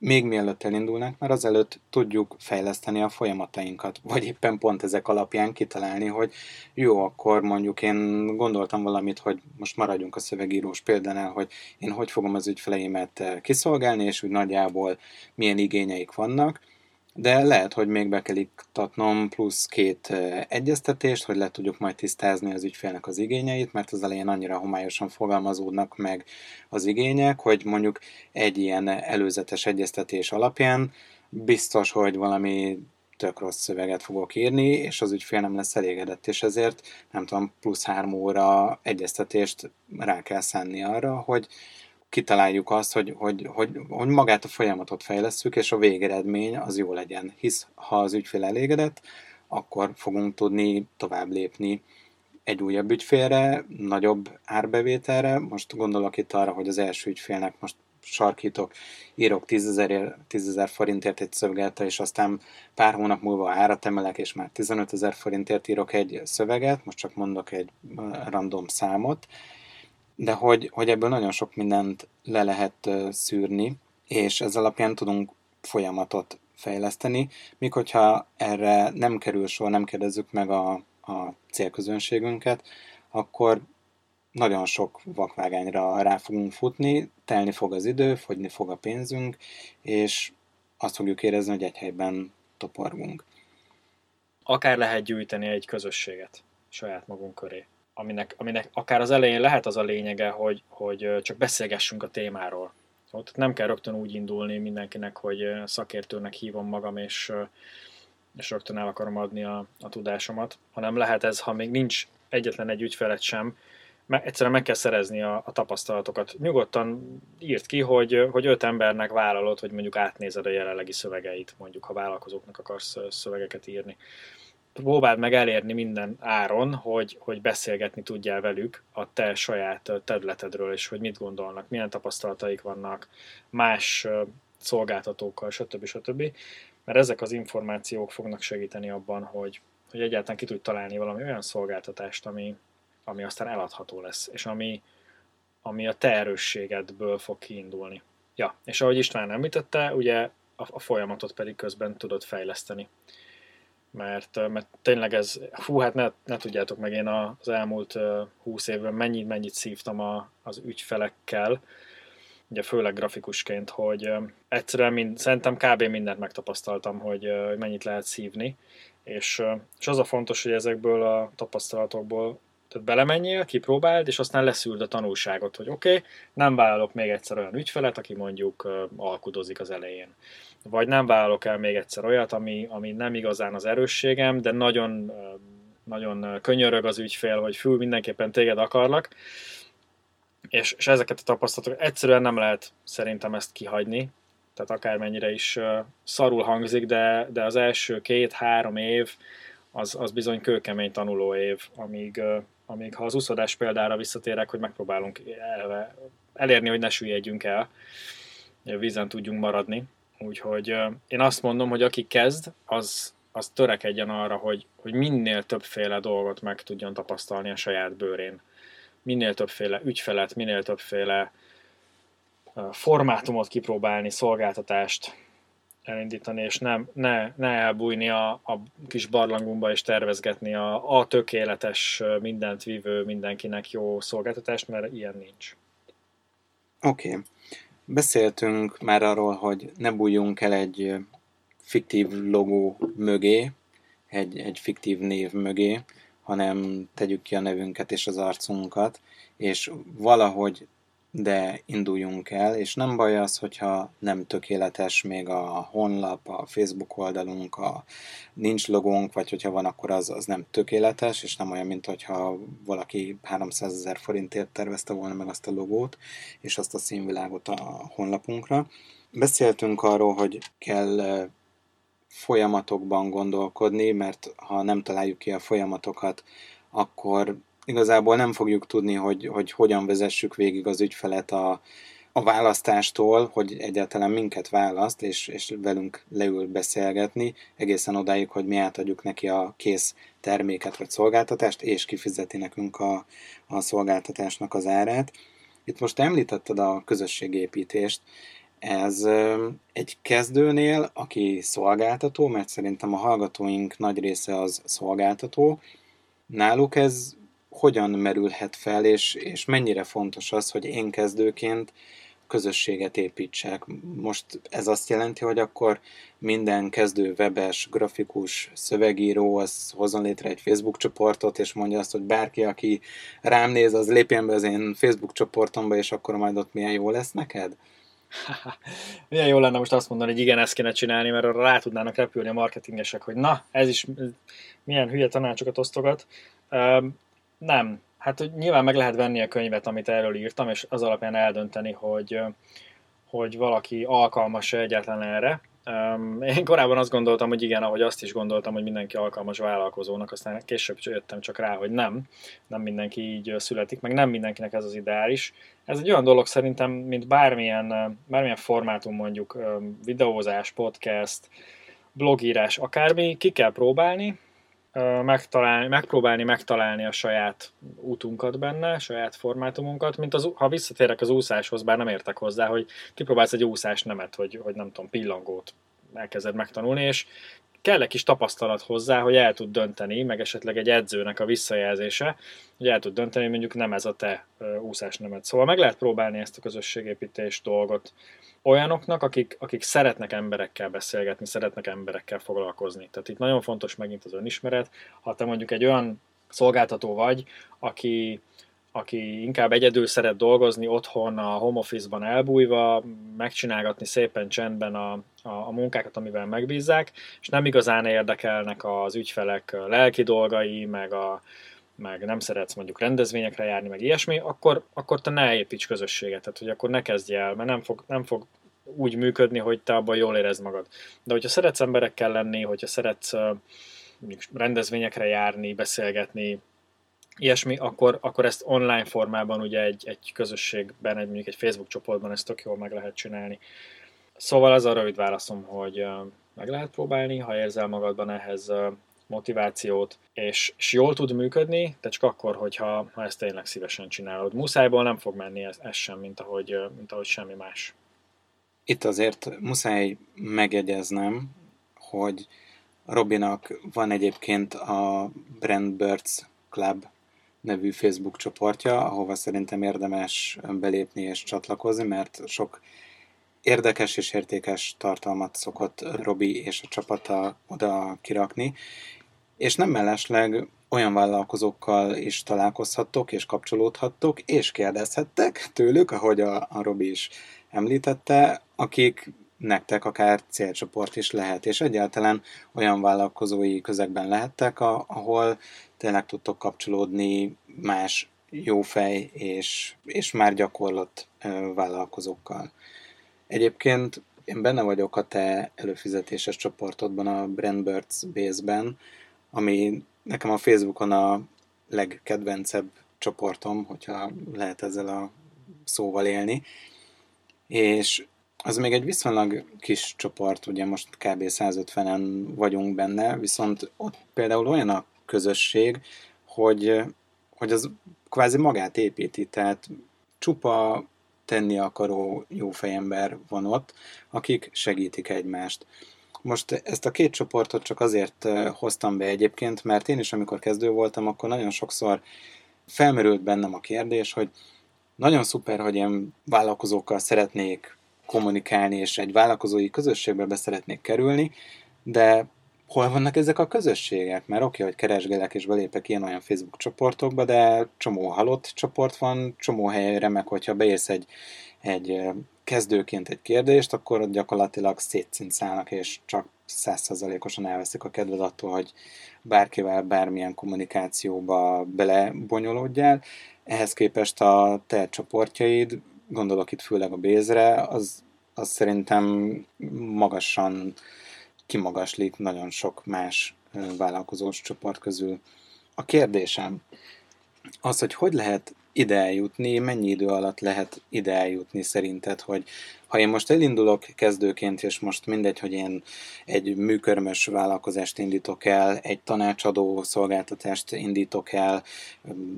még mielőtt elindulnak, mert azelőtt tudjuk fejleszteni a folyamatainkat, vagy éppen pont ezek alapján kitalálni, hogy jó, akkor mondjuk én gondoltam valamit, hogy most maradjunk a szövegírós példánál, hogy én hogy fogom az ügyfeleimet kiszolgálni, és úgy nagyjából milyen igényeik vannak, de lehet, hogy még be kell iktatnom plusz két egyeztetést, hogy le tudjuk majd tisztázni az ügyfélnek az igényeit, mert az elején annyira homályosan fogalmazódnak meg az igények, hogy mondjuk egy ilyen előzetes egyeztetés alapján biztos, hogy valami tök rossz szöveget fogok írni, és az ügyfél nem lesz elégedett, és ezért nem tudom, plusz három óra egyeztetést rá kell szánni arra, hogy kitaláljuk azt, hogy, hogy, hogy, hogy magát a folyamatot fejlesztjük, és a végeredmény az jó legyen. Hisz ha az ügyfél elégedett, akkor fogunk tudni tovább lépni egy újabb ügyfélre, nagyobb árbevételre. Most gondolok itt arra, hogy az első ügyfélnek most sarkítok, írok 10 ezer forintért egy szöveget, és aztán pár hónap múlva árat emelek, és már 15 ezer forintért írok egy szöveget, most csak mondok egy random számot, de hogy, hogy ebből nagyon sok mindent le lehet szűrni, és ez alapján tudunk folyamatot fejleszteni, míg hogyha erre nem kerül sor, nem kérdezzük meg a, a célközönségünket, akkor nagyon sok vakvágányra rá fogunk futni, telni fog az idő, fogyni fog a pénzünk, és azt fogjuk érezni, hogy egy helyben toporgunk. Akár lehet gyűjteni egy közösséget saját magunk köré, aminek, aminek akár az elején lehet az a lényege, hogy, hogy csak beszélgessünk a témáról. Ott nem kell rögtön úgy indulni mindenkinek, hogy szakértőnek hívom magam, és, és rögtön el akarom adni a, a tudásomat, hanem lehet ez, ha még nincs egyetlen egy ügyfelet sem, meg, egyszerűen meg kell szerezni a, a tapasztalatokat. Nyugodtan írt ki, hogy, hogy öt embernek vállalod, hogy mondjuk átnézed a jelenlegi szövegeit, mondjuk ha vállalkozóknak akarsz szövegeket írni. Próbáld meg elérni minden áron, hogy, hogy beszélgetni tudjál velük a te saját területedről, és hogy mit gondolnak, milyen tapasztalataik vannak más szolgáltatókkal, stb. stb. Mert ezek az információk fognak segíteni abban, hogy, hogy egyáltalán ki tudj találni valami olyan szolgáltatást, ami, ami aztán eladható lesz, és ami, ami a te erősségedből fog kiindulni. Ja, és ahogy István említette, ugye a, a folyamatot pedig közben tudod fejleszteni. Mert, mert tényleg ez, hú, hát ne, ne tudjátok meg, én az elmúlt húsz évben mennyit, mennyit szívtam a, az ügyfelekkel, ugye főleg grafikusként, hogy egyszerűen mind, szerintem kb. mindent megtapasztaltam, hogy mennyit lehet szívni, és, és az a fontos, hogy ezekből a tapasztalatokból tehát belemenjél, kipróbáld, és aztán leszűrd a tanulságot, hogy oké, okay, nem vállalok még egyszer olyan ügyfelet, aki mondjuk alkudozik az elején. Vagy nem vállalok el még egyszer olyat, ami, ami nem igazán az erősségem, de nagyon, nagyon könyörög az ügyfél, hogy fül, mindenképpen téged akarlak, és, és ezeket a tapasztalatokat egyszerűen nem lehet szerintem ezt kihagyni, tehát akármennyire is szarul hangzik, de, de az első két-három év az, az bizony kőkemény tanuló év, amíg, amíg ha az úszodás példára visszatérek, hogy megpróbálunk elve, elérni, hogy ne süllyedjünk el, vízen tudjunk maradni. Úgyhogy én azt mondom, hogy aki kezd, az, az törekedjen arra, hogy, hogy minél többféle dolgot meg tudjon tapasztalni a saját bőrén. Minél többféle ügyfelet, minél többféle formátumot kipróbálni, szolgáltatást, elindítani, és nem, ne, ne elbújni a, a kis barlangunkba és tervezgetni a, a tökéletes, mindent vívő, mindenkinek jó szolgáltatást, mert ilyen nincs. Oké. Okay. Beszéltünk már arról, hogy ne bújjunk el egy fiktív logó mögé, egy, egy fiktív név mögé, hanem tegyük ki a nevünket és az arcunkat, és valahogy de induljunk el, és nem baj az, hogyha nem tökéletes még a honlap, a Facebook oldalunk, a nincs logónk, vagy hogyha van, akkor az, az nem tökéletes, és nem olyan, mint hogyha valaki 300 ezer forintért tervezte volna meg azt a logót, és azt a színvilágot a honlapunkra. Beszéltünk arról, hogy kell folyamatokban gondolkodni, mert ha nem találjuk ki a folyamatokat, akkor igazából nem fogjuk tudni, hogy, hogy hogyan vezessük végig az ügyfelet a, a választástól, hogy egyáltalán minket választ, és, és velünk leül beszélgetni, egészen odáig, hogy mi átadjuk neki a kész terméket vagy szolgáltatást, és kifizeti nekünk a, a szolgáltatásnak az árát. Itt most említetted a közösségépítést, ez egy kezdőnél, aki szolgáltató, mert szerintem a hallgatóink nagy része az szolgáltató, náluk ez hogyan merülhet fel, és, és mennyire fontos az, hogy én kezdőként közösséget építsek. Most ez azt jelenti, hogy akkor minden kezdő webes, grafikus, szövegíró az hozzon létre egy Facebook csoportot, és mondja azt, hogy bárki, aki rám néz, az lépjen be az én Facebook csoportomba, és akkor majd ott milyen jó lesz neked? *laughs* Milyen jó lenne most azt mondani, hogy igen, ezt kéne csinálni, mert arra rá tudnának repülni a marketingesek, hogy na, ez is milyen hülye tanácsokat osztogat. Nem. Hát nyilván meg lehet venni a könyvet, amit erről írtam, és az alapján eldönteni, hogy, hogy valaki alkalmas-e egyáltalán erre. Én korábban azt gondoltam, hogy igen, ahogy azt is gondoltam, hogy mindenki alkalmas vállalkozónak, aztán később jöttem csak rá, hogy nem, nem mindenki így születik, meg nem mindenkinek ez az ideális. Ez egy olyan dolog szerintem, mint bármilyen, bármilyen formátum mondjuk videózás, podcast, blogírás, akármi, ki kell próbálni, megtalálni, megpróbálni megtalálni a saját útunkat benne, saját formátumunkat, mint az, ha visszatérek az úszáshoz, bár nem értek hozzá, hogy kipróbálsz egy úszás nemet, hogy, hogy nem tudom, pillangót elkezded megtanulni, és kell egy kis tapasztalat hozzá, hogy el tud dönteni, meg esetleg egy edzőnek a visszajelzése, hogy el tud dönteni, mondjuk nem ez a te úszásnemed. Szóval meg lehet próbálni ezt a közösségépítés dolgot olyanoknak, akik, akik szeretnek emberekkel beszélgetni, szeretnek emberekkel foglalkozni. Tehát itt nagyon fontos megint az önismeret. Ha te mondjuk egy olyan szolgáltató vagy, aki, aki inkább egyedül szeret dolgozni otthon, a home office-ban elbújva, megcsinálgatni szépen csendben a, a, a munkákat, amivel megbízzák, és nem igazán érdekelnek az ügyfelek lelki dolgai, meg, a, meg nem szeretsz mondjuk rendezvényekre járni, meg ilyesmi, akkor, akkor te ne építs közösséget, tehát hogy akkor ne kezdj el, mert nem fog, nem fog úgy működni, hogy te abban jól érezd magad. De hogyha szeretsz emberekkel lenni, hogyha szeretsz rendezvényekre járni, beszélgetni, ilyesmi, akkor, akkor ezt online formában ugye egy, egy közösségben, egy, mondjuk egy Facebook csoportban ezt tök jól meg lehet csinálni. Szóval az a rövid válaszom, hogy meg lehet próbálni, ha érzel magadban ehhez motivációt, és, és jól tud működni, de csak akkor, hogyha ha ezt tényleg szívesen csinálod. Muszájból nem fog menni ez, ez sem, mint ahogy, mint ahogy semmi más. Itt azért muszáj megjegyeznem, hogy Robinak van egyébként a Brand Birds Club nevű Facebook csoportja, ahova szerintem érdemes belépni és csatlakozni, mert sok érdekes és értékes tartalmat szokott Robi és a csapata oda kirakni, és nem mellesleg olyan vállalkozókkal is találkozhattok és kapcsolódhattok, és kérdezhettek tőlük, ahogy a, a Robi is említette, akik nektek akár célcsoport is lehet, és egyáltalán olyan vállalkozói közegben lehettek, ahol tényleg tudtok kapcsolódni más jófej és, és már gyakorlott vállalkozókkal. Egyébként én benne vagyok a te előfizetéses csoportodban, a Brandbirds Base-ben, ami nekem a Facebookon a legkedvencebb csoportom, hogyha lehet ezzel a szóval élni. És az még egy viszonylag kis csoport, ugye most kb. 150-en vagyunk benne, viszont ott például olyan a közösség, hogy, hogy az kvázi magát építi, tehát csupa tenni akaró jó fejember van ott, akik segítik egymást. Most ezt a két csoportot csak azért hoztam be egyébként, mert én is, amikor kezdő voltam, akkor nagyon sokszor felmerült bennem a kérdés, hogy nagyon szuper, hogy én vállalkozókkal szeretnék kommunikálni, és egy vállalkozói közösségbe be szeretnék kerülni, de hol vannak ezek a közösségek? Mert oké, okay, hogy keresgelek és belépek ilyen-olyan Facebook csoportokba, de csomó halott csoport van, csomó helyre remek, hogyha beérsz egy, egy kezdőként egy kérdést, akkor gyakorlatilag szétszincálnak, és csak százszerzalékosan elveszik a kedved attól, hogy bárkivel bármilyen kommunikációba belebonyolódjál. Ehhez képest a te csoportjaid, gondolok itt főleg a Bézre, az, az szerintem magasan kimagaslik nagyon sok más vállalkozós csoport közül. A kérdésem az, hogy hogy lehet ide eljutni, mennyi idő alatt lehet ide eljutni szerinted, hogy ha én most elindulok kezdőként, és most mindegy, hogy én egy műkörmös vállalkozást indítok el, egy tanácsadó szolgáltatást indítok el,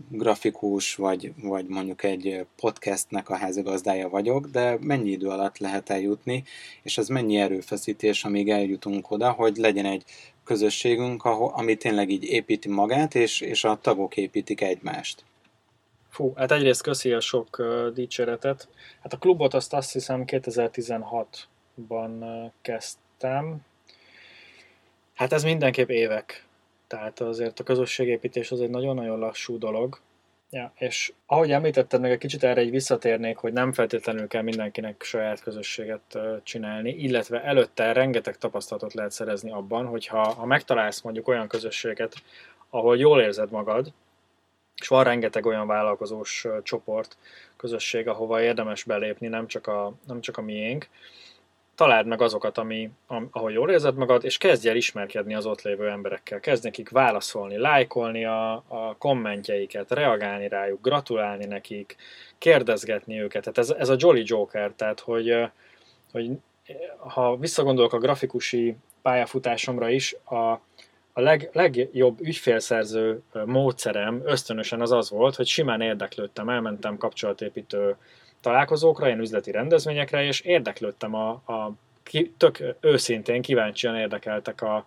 grafikus, vagy, vagy mondjuk egy podcastnek a házigazdája vagyok, de mennyi idő alatt lehet eljutni, és ez mennyi erőfeszítés, amíg eljutunk oda, hogy legyen egy közösségünk, ami tényleg így építi magát, és, és a tagok építik egymást. Fú, hát egyrészt köszi a sok uh, dicséretet. Hát a klubot azt azt hiszem 2016-ban uh, kezdtem. Hát ez mindenképp évek. Tehát azért a közösségépítés az egy nagyon-nagyon lassú dolog. Ja, és ahogy említetted, meg egy kicsit erre egy visszatérnék, hogy nem feltétlenül kell mindenkinek saját közösséget csinálni, illetve előtte rengeteg tapasztalatot lehet szerezni abban, hogyha ha megtalálsz mondjuk olyan közösséget, ahol jól érzed magad, és van rengeteg olyan vállalkozós csoport, közösség, ahova érdemes belépni, nem csak a, nem csak a miénk. Találd meg azokat, ami, ahol jól érzed magad, és kezdj el ismerkedni az ott lévő emberekkel. Kezdj nekik válaszolni, lájkolni a, a kommentjeiket, reagálni rájuk, gratulálni nekik, kérdezgetni őket. Tehát ez, ez a Jolly Joker, tehát hogy, hogy ha visszagondolok a grafikusi pályafutásomra is, a, a leg, legjobb ügyfélszerző módszerem ösztönösen az az volt, hogy simán érdeklődtem, elmentem kapcsolatépítő találkozókra, ilyen üzleti rendezvényekre, és érdeklődtem a, a tök őszintén kíváncsian érdekeltek a,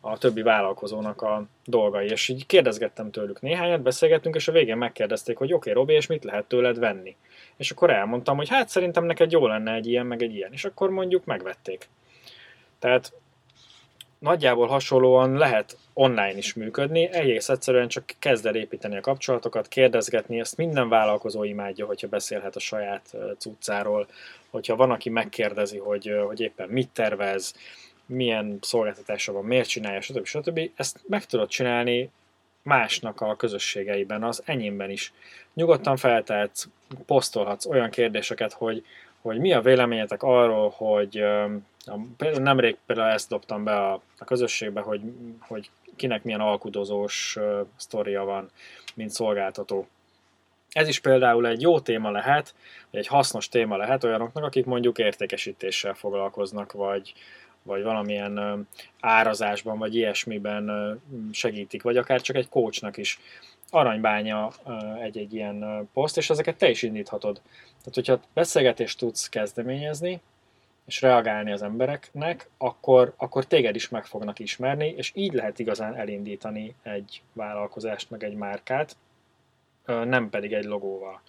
a többi vállalkozónak a dolgai, és így kérdezgettem tőlük néhányat, beszélgettünk, és a végén megkérdezték, hogy oké, okay, Robi, és mit lehet tőled venni? És akkor elmondtam, hogy hát szerintem neked jó lenne egy ilyen, meg egy ilyen, és akkor mondjuk megvették. Tehát nagyjából hasonlóan lehet online is működni, egész egyszerűen csak kezd el építeni a kapcsolatokat, kérdezgetni, ezt minden vállalkozó imádja, hogyha beszélhet a saját cuccáról, hogyha van, aki megkérdezi, hogy, hogy éppen mit tervez, milyen szolgáltatása van, miért csinálja, stb. stb. Ezt meg tudod csinálni másnak a közösségeiben, az enyémben is. Nyugodtan feltehetsz, posztolhatsz olyan kérdéseket, hogy, hogy mi a véleményetek arról, hogy nemrég például ezt dobtam be a, a közösségbe, hogy, hogy kinek milyen alkudozós sztoria van, mint szolgáltató. Ez is például egy jó téma lehet, vagy egy hasznos téma lehet olyanoknak, akik mondjuk értékesítéssel foglalkoznak, vagy, vagy valamilyen árazásban, vagy ilyesmiben segítik, vagy akár csak egy coachnak is aranybánya egy-egy ilyen poszt, és ezeket te is indíthatod. Tehát, hogyha beszélgetést tudsz kezdeményezni, és reagálni az embereknek, akkor, akkor téged is meg fognak ismerni, és így lehet igazán elindítani egy vállalkozást, meg egy márkát, nem pedig egy logóval.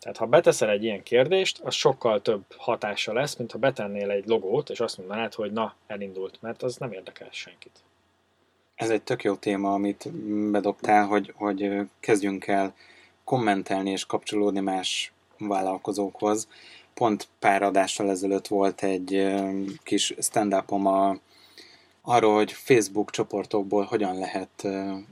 Tehát ha beteszel egy ilyen kérdést, az sokkal több hatása lesz, mint ha betennél egy logót, és azt mondanád, hogy na, elindult, mert az nem érdekel senkit. Ez egy tök jó téma, amit bedobtál, hogy, hogy kezdjünk el kommentelni és kapcsolódni más vállalkozókhoz. Pont pár adással ezelőtt volt egy kis stand-upom a, arról, hogy Facebook csoportokból hogyan lehet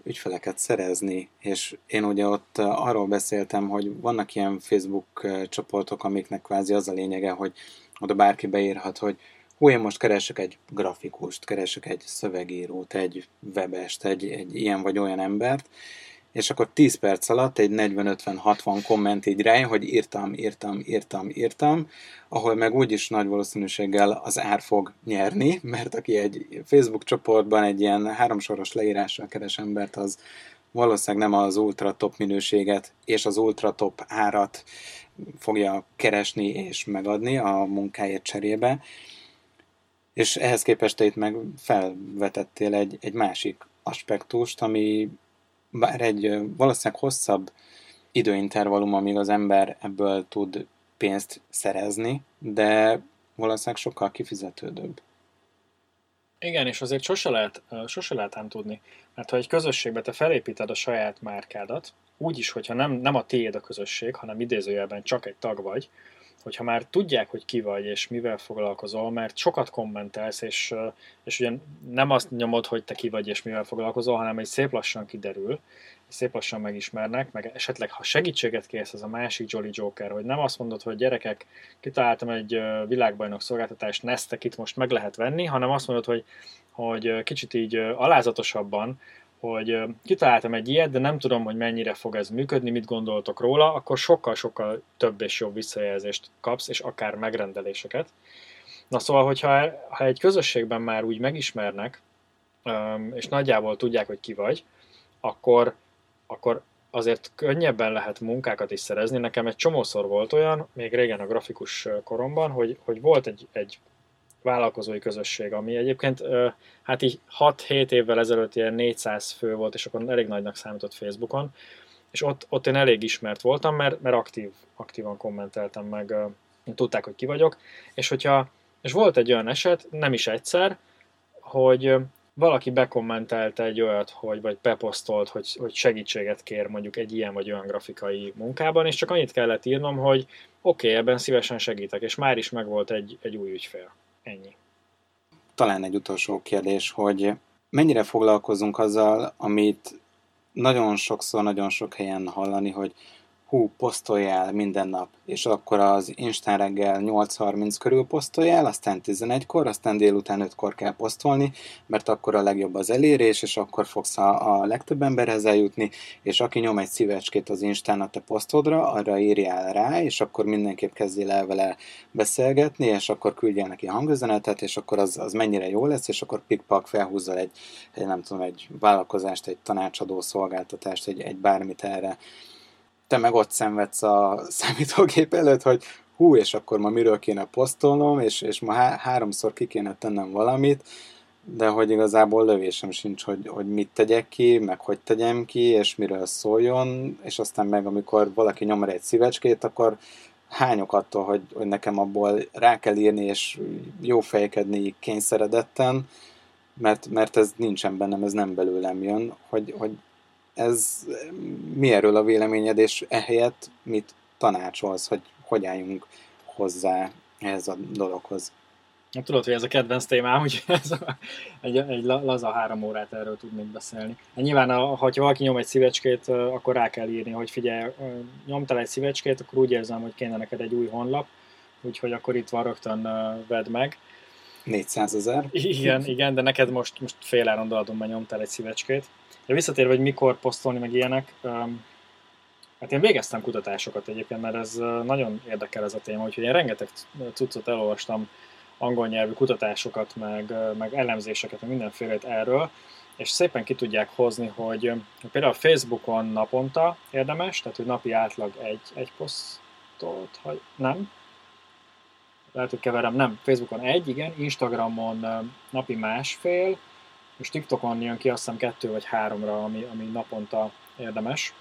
ügyfeleket szerezni, és én ugye ott arról beszéltem, hogy vannak ilyen Facebook csoportok, amiknek kvázi az a lényege, hogy oda bárki beírhat, hogy hú, én most keresek egy grafikust, keresek egy szövegírót, egy webest, egy, egy ilyen vagy olyan embert, és akkor 10 perc alatt egy 40-50-60 komment így rá, hogy írtam, írtam, írtam, írtam, ahol meg úgyis nagy valószínűséggel az ár fog nyerni, mert aki egy Facebook csoportban egy ilyen háromsoros leírással keres embert, az valószínűleg nem az ultra top minőséget és az ultra top árat fogja keresni és megadni a munkáért cserébe. És ehhez képest te itt meg felvetettél egy, egy másik aspektust, ami bár egy valószínűleg hosszabb időintervallum, amíg az ember ebből tud pénzt szerezni, de valószínűleg sokkal kifizetődőbb. Igen, és azért sose lehet, sose lehet ám tudni. Mert ha egy közösségbe te felépíted a saját márkádat, úgyis, hogyha nem, nem a tiéd a közösség, hanem idézőjelben csak egy tag vagy, hogyha már tudják, hogy ki vagy és mivel foglalkozol, mert sokat kommentelsz, és, és ugye nem azt nyomod, hogy te ki vagy és mivel foglalkozol, hanem egy szép lassan kiderül, és szép lassan megismernek, meg esetleg ha segítséget kérsz, az a másik Jolly Joker, hogy nem azt mondod, hogy gyerekek, kitaláltam egy világbajnok szolgáltatást, Nestek itt most meg lehet venni, hanem azt mondod, hogy, hogy kicsit így alázatosabban, hogy kitaláltam egy ilyet, de nem tudom, hogy mennyire fog ez működni, mit gondoltok róla, akkor sokkal-sokkal több és jobb visszajelzést kapsz, és akár megrendeléseket. Na szóval, hogyha ha egy közösségben már úgy megismernek, és nagyjából tudják, hogy ki vagy, akkor, akkor azért könnyebben lehet munkákat is szerezni. Nekem egy csomószor volt olyan, még régen a grafikus koromban, hogy, hogy volt egy, egy vállalkozói közösség, ami egyébként hát így 6-7 évvel ezelőtt ilyen 400 fő volt, és akkor elég nagynak számított Facebookon, és ott, ott én elég ismert voltam, mert, mert aktív, aktívan kommenteltem meg, tudták, hogy ki vagyok, és hogyha, és volt egy olyan eset, nem is egyszer, hogy valaki bekommentelt egy olyat, hogy, vagy beposztolt, hogy, hogy segítséget kér mondjuk egy ilyen vagy olyan grafikai munkában, és csak annyit kellett írnom, hogy oké, okay, ebben szívesen segítek, és már is megvolt egy, egy új ügyfél. Ennyi. Talán egy utolsó kérdés, hogy mennyire foglalkozunk azzal, amit nagyon sokszor, nagyon sok helyen hallani, hogy hú, posztoljál minden nap, és akkor az Instán reggel 8.30 körül posztoljál, aztán 11-kor, aztán délután 5-kor kell posztolni, mert akkor a legjobb az elérés, és akkor fogsz a, a legtöbb emberhez eljutni, és aki nyom egy szívecskét az Instán a te posztodra, arra írjál rá, és akkor mindenképp kezdjél el vele beszélgetni, és akkor küldjél neki hangüzenetet, és akkor az, az mennyire jó lesz, és akkor pikpak felhúzzal egy, egy, nem tudom, egy vállalkozást, egy tanácsadó szolgáltatást, egy, egy bármit erre te meg ott szenvedsz a *laughs* számítógép előtt, hogy hú, és akkor ma miről kéne posztolnom, és, és ma há- háromszor ki kéne tennem valamit, de hogy igazából lövésem sincs, hogy, hogy mit tegyek ki, meg hogy tegyem ki, és miről szóljon, és aztán meg amikor valaki nyom egy szívecskét, akkor hányok attól, hogy, hogy nekem abból rá kell írni, és jó fejkedni kényszeredetten, mert, mert ez nincsen bennem, ez nem belőlem jön, hogy, hogy ez mi erről a véleményed, és ehelyett mit tanácsolsz, hogy hogy álljunk hozzá ehhez a dologhoz? Na, tudod, hogy ez a kedvenc témám, *laughs* hogy ez a, egy, egy laza három órát erről tudnék beszélni. Hát nyilván, ha valaki nyom egy szívecskét, akkor rá kell írni, hogy figyelj, nyomtál egy szívecskét, akkor úgy érzem, hogy kéne neked egy új honlap, úgyhogy akkor itt van rögtön vedd meg. 400 ezer. Igen, igen, de neked most, most fél áron nyomtál egy szívecskét. De visszatérve, hogy mikor posztolni, meg ilyenek, hát én végeztem kutatásokat egyébként, mert ez nagyon érdekel ez a téma, úgyhogy én rengeteg cuccot elolvastam, angol nyelvű kutatásokat, meg, meg elemzéseket, meg mindenfélét erről, és szépen ki tudják hozni, hogy például Facebookon naponta érdemes, tehát hogy napi átlag egy, egy posztot, ha nem, lehet, hogy keverem, nem, Facebookon egy, igen, Instagramon napi másfél, és TikTokon jön ki azt hiszem kettő vagy háromra, ami, ami naponta érdemes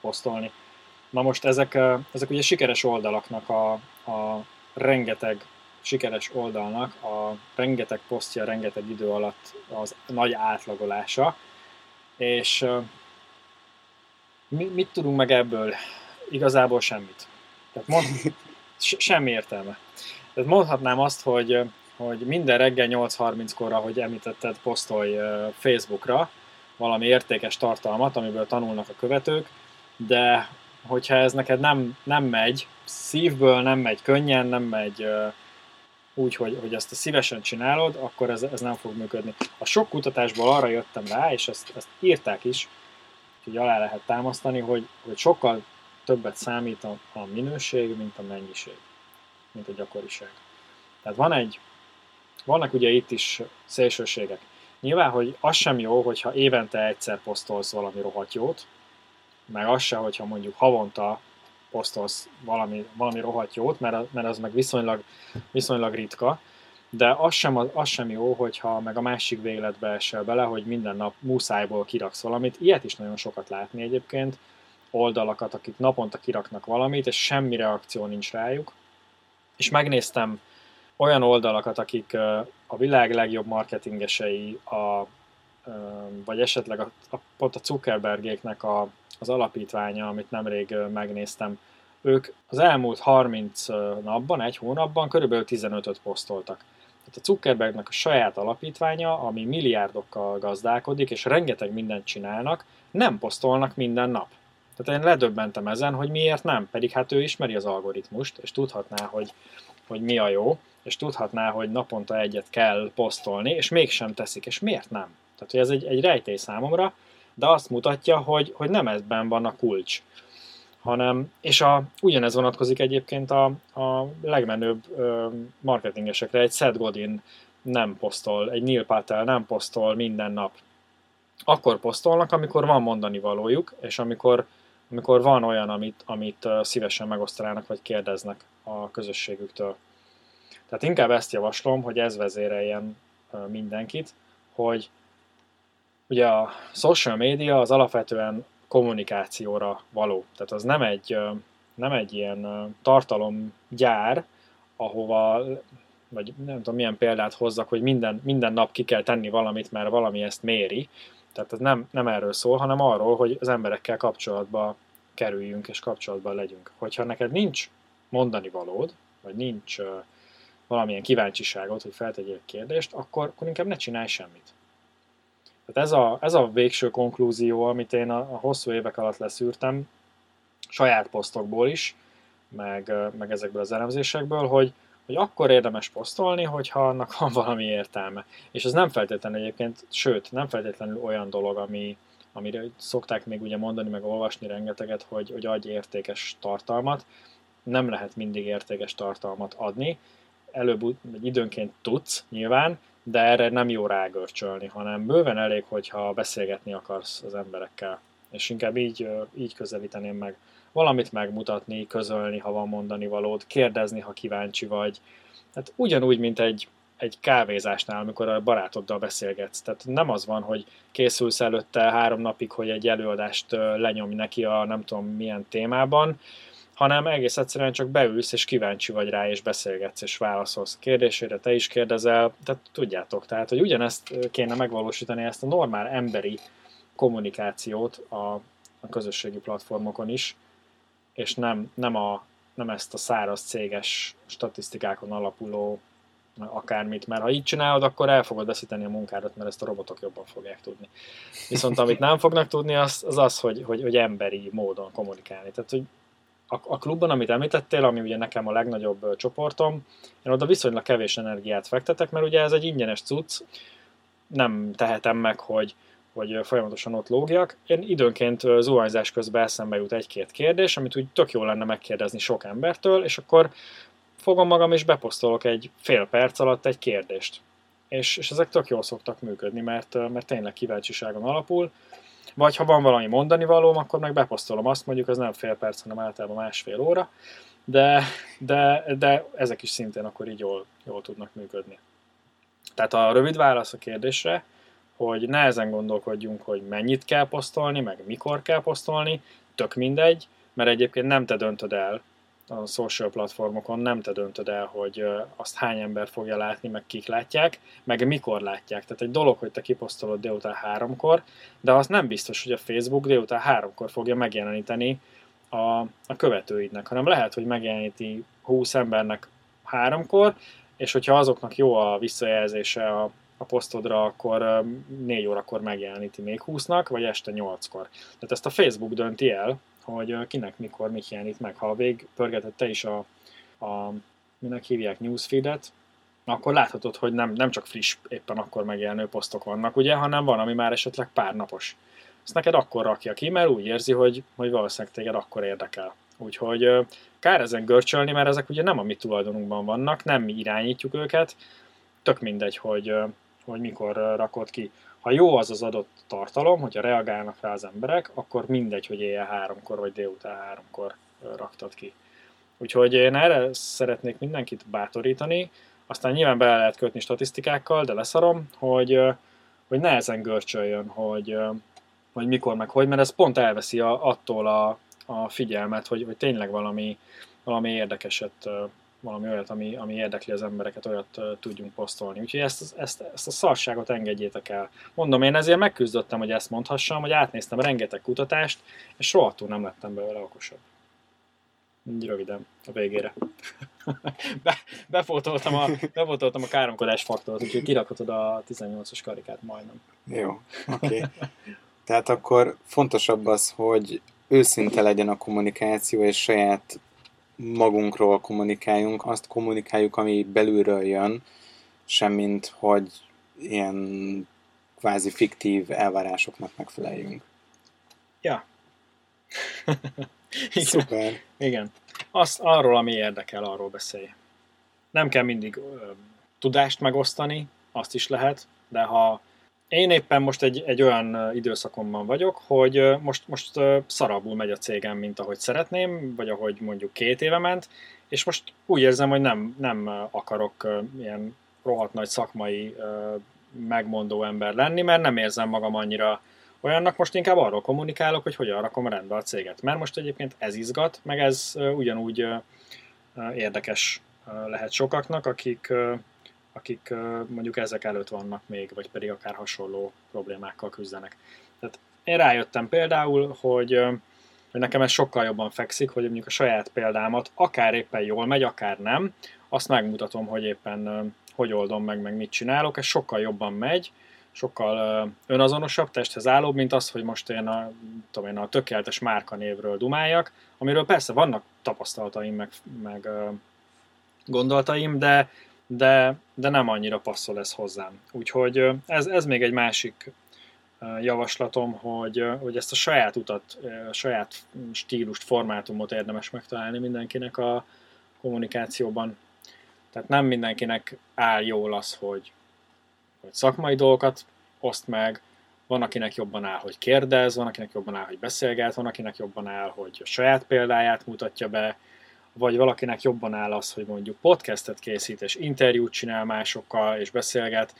posztolni. Na most ezek, ezek ugye sikeres oldalaknak a, a rengeteg sikeres oldalnak a rengeteg posztja, rengeteg idő alatt az nagy átlagolása, és mi, mit tudunk meg ebből? Igazából semmit. Tehát mond, *laughs* semmi értelme. Tehát mondhatnám azt, hogy, hogy minden reggel 8.30-kor, ahogy említetted, posztolj Facebookra valami értékes tartalmat, amiből tanulnak a követők, de hogyha ez neked nem, nem megy szívből, nem megy könnyen, nem megy úgy, hogy, hogy ezt szívesen csinálod, akkor ez, ez nem fog működni. A sok kutatásból arra jöttem rá, és ezt, ezt írták is, hogy alá lehet támasztani, hogy, hogy sokkal többet számít a, a minőség, mint a mennyiség, mint a gyakoriság. Tehát van egy, vannak ugye itt is szélsőségek. Nyilván, hogy az sem jó, hogyha évente egyszer posztolsz valami rohadt jót, meg az sem, hogyha mondjuk havonta posztolsz valami, valami rohadt jót, mert, mert az meg viszonylag, viszonylag ritka, de az sem, az sem jó, hogyha meg a másik végletbe esel bele, hogy minden nap muszájból kiraksz valamit. Ilyet is nagyon sokat látni egyébként, oldalakat, akik naponta kiraknak valamit, és semmi reakció nincs rájuk. És megnéztem olyan oldalakat, akik a világ legjobb marketingesei, a, vagy esetleg a, a, pont a Zuckerbergéknek a, az alapítványa, amit nemrég megnéztem, ők az elmúlt 30 napban, egy hónapban körülbelül 15-öt posztoltak. Tehát a Zuckerbergnek a saját alapítványa, ami milliárdokkal gazdálkodik, és rengeteg mindent csinálnak, nem posztolnak minden nap. Tehát én ledöbbentem ezen, hogy miért nem, pedig hát ő ismeri az algoritmust, és tudhatná, hogy, hogy mi a jó, és tudhatná, hogy naponta egyet kell posztolni, és mégsem teszik, és miért nem? Tehát, hogy ez egy, egy rejtély számomra, de azt mutatja, hogy, hogy nem ebben van a kulcs. Hanem, és a, ugyanez vonatkozik egyébként a, a legmenőbb ö, marketingesekre. Egy Seth Godin nem posztol, egy Neil Patel nem posztol minden nap. Akkor posztolnak, amikor van mondani valójuk, és amikor, amikor van olyan, amit, amit szívesen megosztanának, vagy kérdeznek a közösségüktől. Tehát inkább ezt javaslom, hogy ez vezéreljen mindenkit, hogy ugye a social media az alapvetően kommunikációra való. Tehát az nem egy, nem egy ilyen tartalomgyár, ahova, vagy nem tudom milyen példát hozzak, hogy minden, minden nap ki kell tenni valamit, mert valami ezt méri. Tehát ez nem, nem erről szól, hanem arról, hogy az emberekkel kapcsolatba kerüljünk és kapcsolatban legyünk. Hogyha neked nincs mondani valód, vagy nincs uh, valamilyen kíváncsiságot, hogy feltegyél kérdést, akkor, akkor inkább ne csinálj semmit. Tehát ez a, ez a végső konklúzió, amit én a, a hosszú évek alatt leszűrtem, saját posztokból is, meg, meg ezekből az elemzésekből, hogy, hogy akkor érdemes posztolni, hogyha annak van *laughs* valami értelme. És ez nem feltétlenül egyébként, sőt, nem feltétlenül olyan dolog, ami, amire szokták még ugye mondani, meg olvasni rengeteget, hogy, hogy adj értékes tartalmat. Nem lehet mindig értékes tartalmat adni. Előbb, vagy időnként tudsz, nyilván, de erre nem jó rágörcsölni, hanem bőven elég, hogyha beszélgetni akarsz az emberekkel, és inkább így, így közelíteném meg. Valamit megmutatni, közölni, ha van mondani valód, kérdezni, ha kíváncsi vagy. Hát ugyanúgy, mint egy, egy kávézásnál, amikor a barátoddal beszélgetsz. Tehát nem az van, hogy készülsz előtte három napig, hogy egy előadást lenyomj neki a nem tudom milyen témában, hanem egész egyszerűen csak beülsz, és kíváncsi vagy rá, és beszélgetsz, és válaszolsz a kérdésére, te is kérdezel, tehát tudjátok, tehát, hogy ugyanezt kéne megvalósítani, ezt a normál emberi kommunikációt a, a közösségi platformokon is, és nem, nem, a, nem ezt a száraz céges statisztikákon alapuló akármit, mert ha így csinálod, akkor el fogod veszíteni a munkádat, mert ezt a robotok jobban fogják tudni. Viszont amit nem fognak tudni, az az, az hogy, hogy, hogy emberi módon kommunikálni. Tehát, hogy a, a klubban, amit említettél, ami ugye nekem a legnagyobb csoportom, én oda viszonylag kevés energiát fektetek, mert ugye ez egy ingyenes cucc, nem tehetem meg, hogy, hogy folyamatosan ott lógjak. Én időnként zuhanyzás közben eszembe jut egy-két kérdés, amit úgy tök jó lenne megkérdezni sok embertől, és akkor fogom magam és beposztolok egy fél perc alatt egy kérdést. És, és ezek tök jól szoktak működni, mert, mert tényleg kíváncsiságon alapul. Vagy ha van valami mondani valóm, akkor meg beposztolom azt, mondjuk az nem fél perc, hanem általában másfél óra, de, de, de ezek is szintén akkor így jól, jól tudnak működni. Tehát a rövid válasz a kérdésre, hogy nehezen gondolkodjunk, hogy mennyit kell posztolni, meg mikor kell posztolni, tök mindegy, mert egyébként nem te döntöd el, a social platformokon nem te döntöd el, hogy azt hány ember fogja látni, meg kik látják, meg mikor látják. Tehát egy dolog, hogy te kiposztolod délután háromkor, de az nem biztos, hogy a Facebook délután háromkor fogja megjeleníteni a, a követőidnek, hanem lehet, hogy megjeleníti 20 embernek háromkor, és hogyha azoknak jó a visszajelzése a, a posztodra, akkor 4 órakor megjeleníti még 20-nak, vagy este 8-kor. Tehát ezt a Facebook dönti el, hogy kinek mikor mit jelenít meg. Ha végpörgeted te is a, a minek hívják newsfeedet, akkor láthatod, hogy nem, nem csak friss, éppen akkor megjelenő posztok vannak, ugye, hanem van, ami már esetleg pár napos. Ezt neked akkor rakja ki, mert úgy érzi, hogy, hogy valószínűleg téged akkor érdekel. Úgyhogy kár ezen görcsölni, mert ezek ugye nem a mi tulajdonunkban vannak, nem mi irányítjuk őket, tök mindegy, hogy, hogy mikor rakod ki. Ha jó az az adott tartalom, hogyha reagálnak rá az emberek, akkor mindegy, hogy éjjel háromkor vagy délután háromkor raktad ki. Úgyhogy én erre szeretnék mindenkit bátorítani, aztán nyilván be lehet kötni statisztikákkal, de leszarom, hogy, hogy ne ezen görcsöljön, hogy, hogy mikor meg hogy, mert ez pont elveszi a, attól a, a figyelmet, hogy, hogy tényleg valami, valami érdekeset valami olyat, ami, ami érdekli az embereket, olyat uh, tudjunk posztolni. Úgyhogy ezt, ezt, ezt a szarságot engedjétek el. Mondom, én ezért megküzdöttem, hogy ezt mondhassam, hogy átnéztem rengeteg kutatást, és rohadtul nem lettem belőle okosabb. Így röviden, a végére. *laughs* Be, befotoltam, a, befotoltam a káromkodás faktort, úgyhogy kirakhatod a 18-as karikát majdnem. Jó, oké. Okay. Tehát akkor fontosabb az, hogy őszinte legyen a kommunikáció, és saját magunkról kommunikáljunk, azt kommunikáljuk, ami belülről jön, semmint, hogy ilyen kvázi fiktív elvárásoknak megfeleljünk. Ja. *laughs* Igen. Szuper. Igen. Azt, arról, ami érdekel, arról beszélj. Nem kell mindig ö, tudást megosztani, azt is lehet, de ha én éppen most egy, egy olyan időszakomban vagyok, hogy most, most szarabul megy a cégem, mint ahogy szeretném, vagy ahogy mondjuk két éve ment, és most úgy érzem, hogy nem, nem akarok ilyen rohadt nagy szakmai megmondó ember lenni, mert nem érzem magam annyira olyannak, most inkább arról kommunikálok, hogy hogyan rakom rendbe a céget. Mert most egyébként ez izgat, meg ez ugyanúgy érdekes lehet sokaknak, akik akik mondjuk ezek előtt vannak még, vagy pedig akár hasonló problémákkal küzdenek. Tehát én rájöttem például, hogy, hogy nekem ez sokkal jobban fekszik, hogy mondjuk a saját példámat akár éppen jól megy, akár nem, azt megmutatom, hogy éppen hogy oldom meg, meg mit csinálok, ez sokkal jobban megy, sokkal önazonosabb, testhez állóbb, mint az, hogy most én a, tudom én, a tökéletes márkanévről dumáljak, amiről persze vannak tapasztalataim, meg, meg gondolataim, de de, de nem annyira passzol ez hozzám. Úgyhogy ez, ez még egy másik javaslatom, hogy, hogy ezt a saját utat, a saját stílust, formátumot érdemes megtalálni mindenkinek a kommunikációban. Tehát nem mindenkinek áll jól az, hogy, hogy szakmai dolgokat oszt meg, Van, akinek jobban áll, hogy kérdez, van, akinek jobban áll, hogy beszélget, van, akinek jobban áll, hogy a saját példáját mutatja be, vagy valakinek jobban áll az, hogy mondjuk podcastet készít, és interjút csinál másokkal, és beszélget,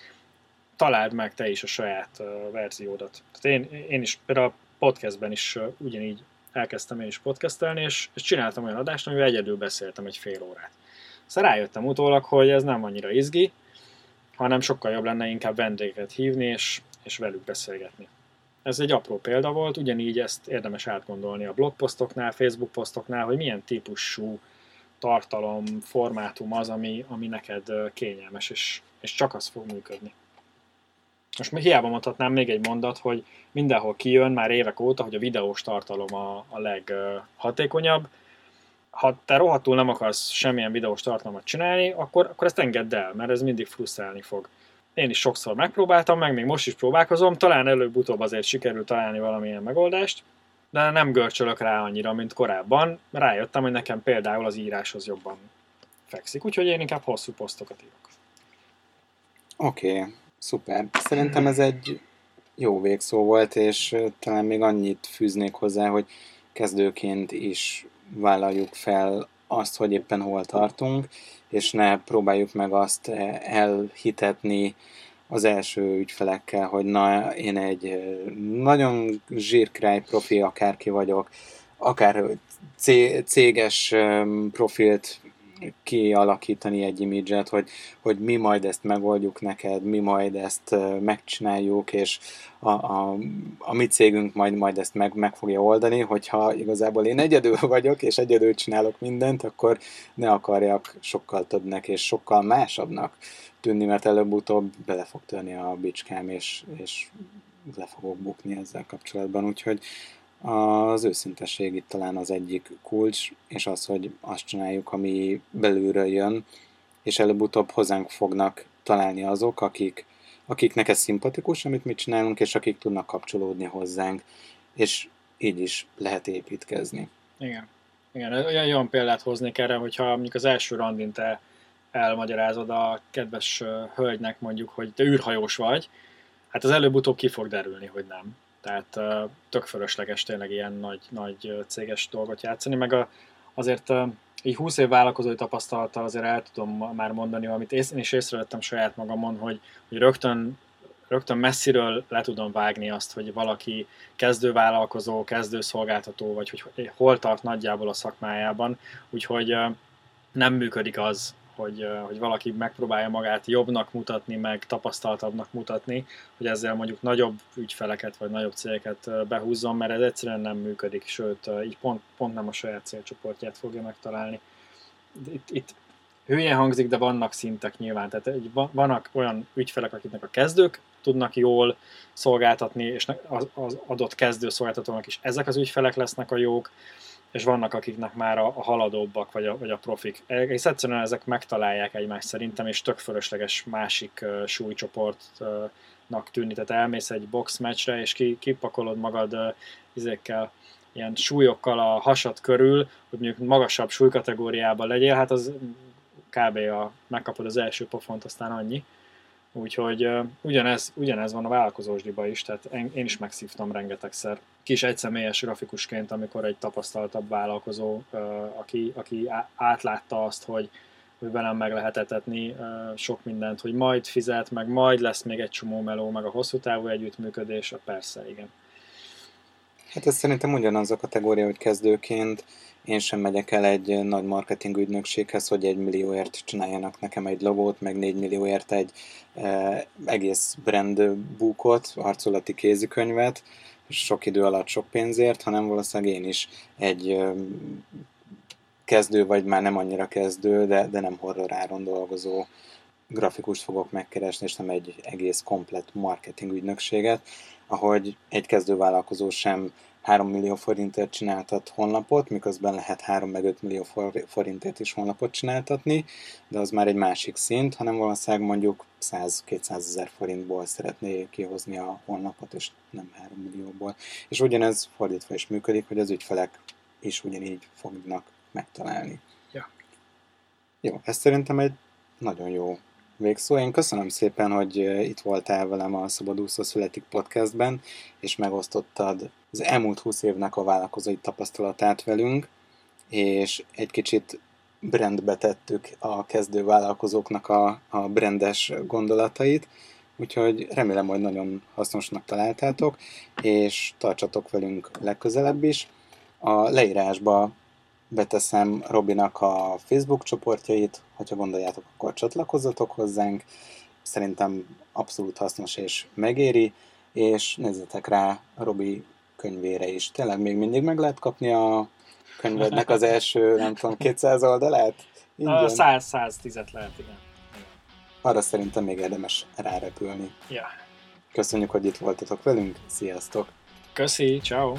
találd meg te is a saját verziódat. Tehát én, én is például a podcastben is ugyanígy elkezdtem én is podcastelni, és, és csináltam olyan adást, amivel egyedül beszéltem egy fél órát. Szóval rájöttem utólag, hogy ez nem annyira izgi, hanem sokkal jobb lenne inkább vendégeket hívni, és, és velük beszélgetni. Ez egy apró példa volt, ugyanígy ezt érdemes átgondolni a blogposztoknál, Facebook posztoknál, hogy milyen típusú tartalom, formátum az, ami, ami neked kényelmes, és, és csak az fog működni. Most hiába mondhatnám még egy mondat, hogy mindenhol kijön már évek óta, hogy a videós tartalom a, a leghatékonyabb. Ha te rohadtul nem akarsz semmilyen videós tartalmat csinálni, akkor, akkor ezt engedd el, mert ez mindig frusztrálni fog. Én is sokszor megpróbáltam, meg még most is próbálkozom, talán előbb-utóbb azért sikerült találni valamilyen megoldást, de nem görcsölök rá annyira, mint korábban. Rájöttem, hogy nekem például az íráshoz jobban fekszik, úgyhogy én inkább hosszú posztokat írok. Oké, okay, szuper. Szerintem ez egy jó végszó volt, és talán még annyit fűznék hozzá, hogy kezdőként is vállaljuk fel azt, hogy éppen hol tartunk, és ne próbáljuk meg azt elhitetni az első ügyfelekkel, hogy na, én egy nagyon zsírkráj profi akárki vagyok, akár céges profilt kialakítani egy imidzset, hogy, hogy mi majd ezt megoldjuk neked, mi majd ezt megcsináljuk, és a, a, a mi cégünk majd, majd ezt meg, meg fogja oldani, hogyha igazából én egyedül *laughs* vagyok, és egyedül csinálok mindent, akkor ne akarjak sokkal többnek és sokkal másabbnak tűnni, mert előbb-utóbb bele fog törni a bicskám, és, és le fogok bukni ezzel kapcsolatban, úgyhogy az őszintesség itt talán az egyik kulcs, és az, hogy azt csináljuk, ami belülről jön, és előbb-utóbb hozzánk fognak találni azok, akik, akiknek ez szimpatikus, amit mi csinálunk, és akik tudnak kapcsolódni hozzánk, és így is lehet építkezni. Igen. Igen, olyan, olyan példát hoznék erre, hogyha mondjuk az első randin te elmagyarázod a kedves hölgynek mondjuk, hogy te űrhajós vagy, hát az előbb-utóbb ki fog derülni, hogy nem. Tehát tök fölösleges tényleg ilyen nagy, nagy céges dolgot játszani, meg a, azért így 20 év vállalkozói tapasztalattal azért el tudom már mondani, amit én is észrevettem saját magamon, hogy, hogy rögtön, rögtön messziről le tudom vágni azt, hogy valaki kezdővállalkozó, kezdőszolgáltató, vagy hogy hol tart nagyjából a szakmájában, úgyhogy nem működik az, hogy, hogy valaki megpróbálja magát jobbnak mutatni, meg tapasztaltabbnak mutatni, hogy ezzel mondjuk nagyobb ügyfeleket vagy nagyobb cégeket behúzzon, mert ez egyszerűen nem működik, sőt, így pont, pont nem a saját célcsoportját fogja megtalálni. Itt, itt hülyén hangzik, de vannak szintek nyilván. Tehát egy, vannak olyan ügyfelek, akiknek a kezdők tudnak jól szolgáltatni, és az, az adott kezdő szolgáltatónak is ezek az ügyfelek lesznek a jók, és vannak akiknek már a, a haladóbbak, vagy a, vagy a profik. Egész egyszerűen ezek megtalálják egymást szerintem, és tök fölösleges másik uh, súlycsoportnak tűnni. Tehát elmész egy box meccsre, és ki, kipakolod magad uh, izékkel, ilyen súlyokkal a hasad körül, hogy mondjuk magasabb súlykategóriában legyél, hát az kb. A, megkapod az első pofont, aztán annyi. Úgyhogy uh, ugyanez, ugyanez van a vállalkozósdiba is, tehát én, én is megszívtam rengetegszer kis egyszemélyes grafikusként, amikor egy tapasztaltabb vállalkozó, aki, aki átlátta azt, hogy, hogy velem meg lehet etetni sok mindent, hogy majd fizet, meg majd lesz még egy csomó meló, meg a hosszú távú együttműködés, persze, igen. Hát ez szerintem ugyanaz a kategória, hogy kezdőként én sem megyek el egy nagy marketing ügynökséghez, hogy egy millióért csináljanak nekem egy logót, meg négy millióért egy e, egész brand bookot, arcolati kézikönyvet, sok idő alatt sok pénzért, hanem valószínűleg én is egy kezdő, vagy már nem annyira kezdő, de, de nem horror áron dolgozó grafikust fogok megkeresni, és nem egy egész komplet marketing ügynökséget, ahogy egy kezdővállalkozó sem 3 millió forintért csináltat honlapot, miközben lehet 3 meg 5 millió forintért is honlapot csináltatni, de az már egy másik szint, hanem valószínűleg mondjuk 100-200 ezer forintból szeretné kihozni a honlapot, és nem 3 millióból. És ugyanez fordítva is működik, hogy az ügyfelek is ugyanígy fognak megtalálni. Ja. Jó, ez szerintem egy nagyon jó végszó. Én köszönöm szépen, hogy itt voltál velem a Szabadúszó Születik podcastben, és megosztottad az elmúlt 20 évnek a vállalkozói tapasztalatát velünk, és egy kicsit brandbe tettük a kezdő vállalkozóknak a, a brandes gondolatait, úgyhogy remélem, hogy nagyon hasznosnak találtátok, és tartsatok velünk legközelebb is. A leírásba beteszem Robinak a Facebook csoportjait, hogyha gondoljátok, akkor csatlakozzatok hozzánk. Szerintem abszolút hasznos és megéri, és nézzetek rá Robi könyvére is. Tényleg még mindig meg lehet kapni a könyvednek az első, nem tudom, 200 oldalát? Ingyen. 100 110 lehet, igen. Arra szerintem még érdemes rárepülni. Ja. Köszönjük, hogy itt voltatok velünk, sziasztok! Köszi, ciao.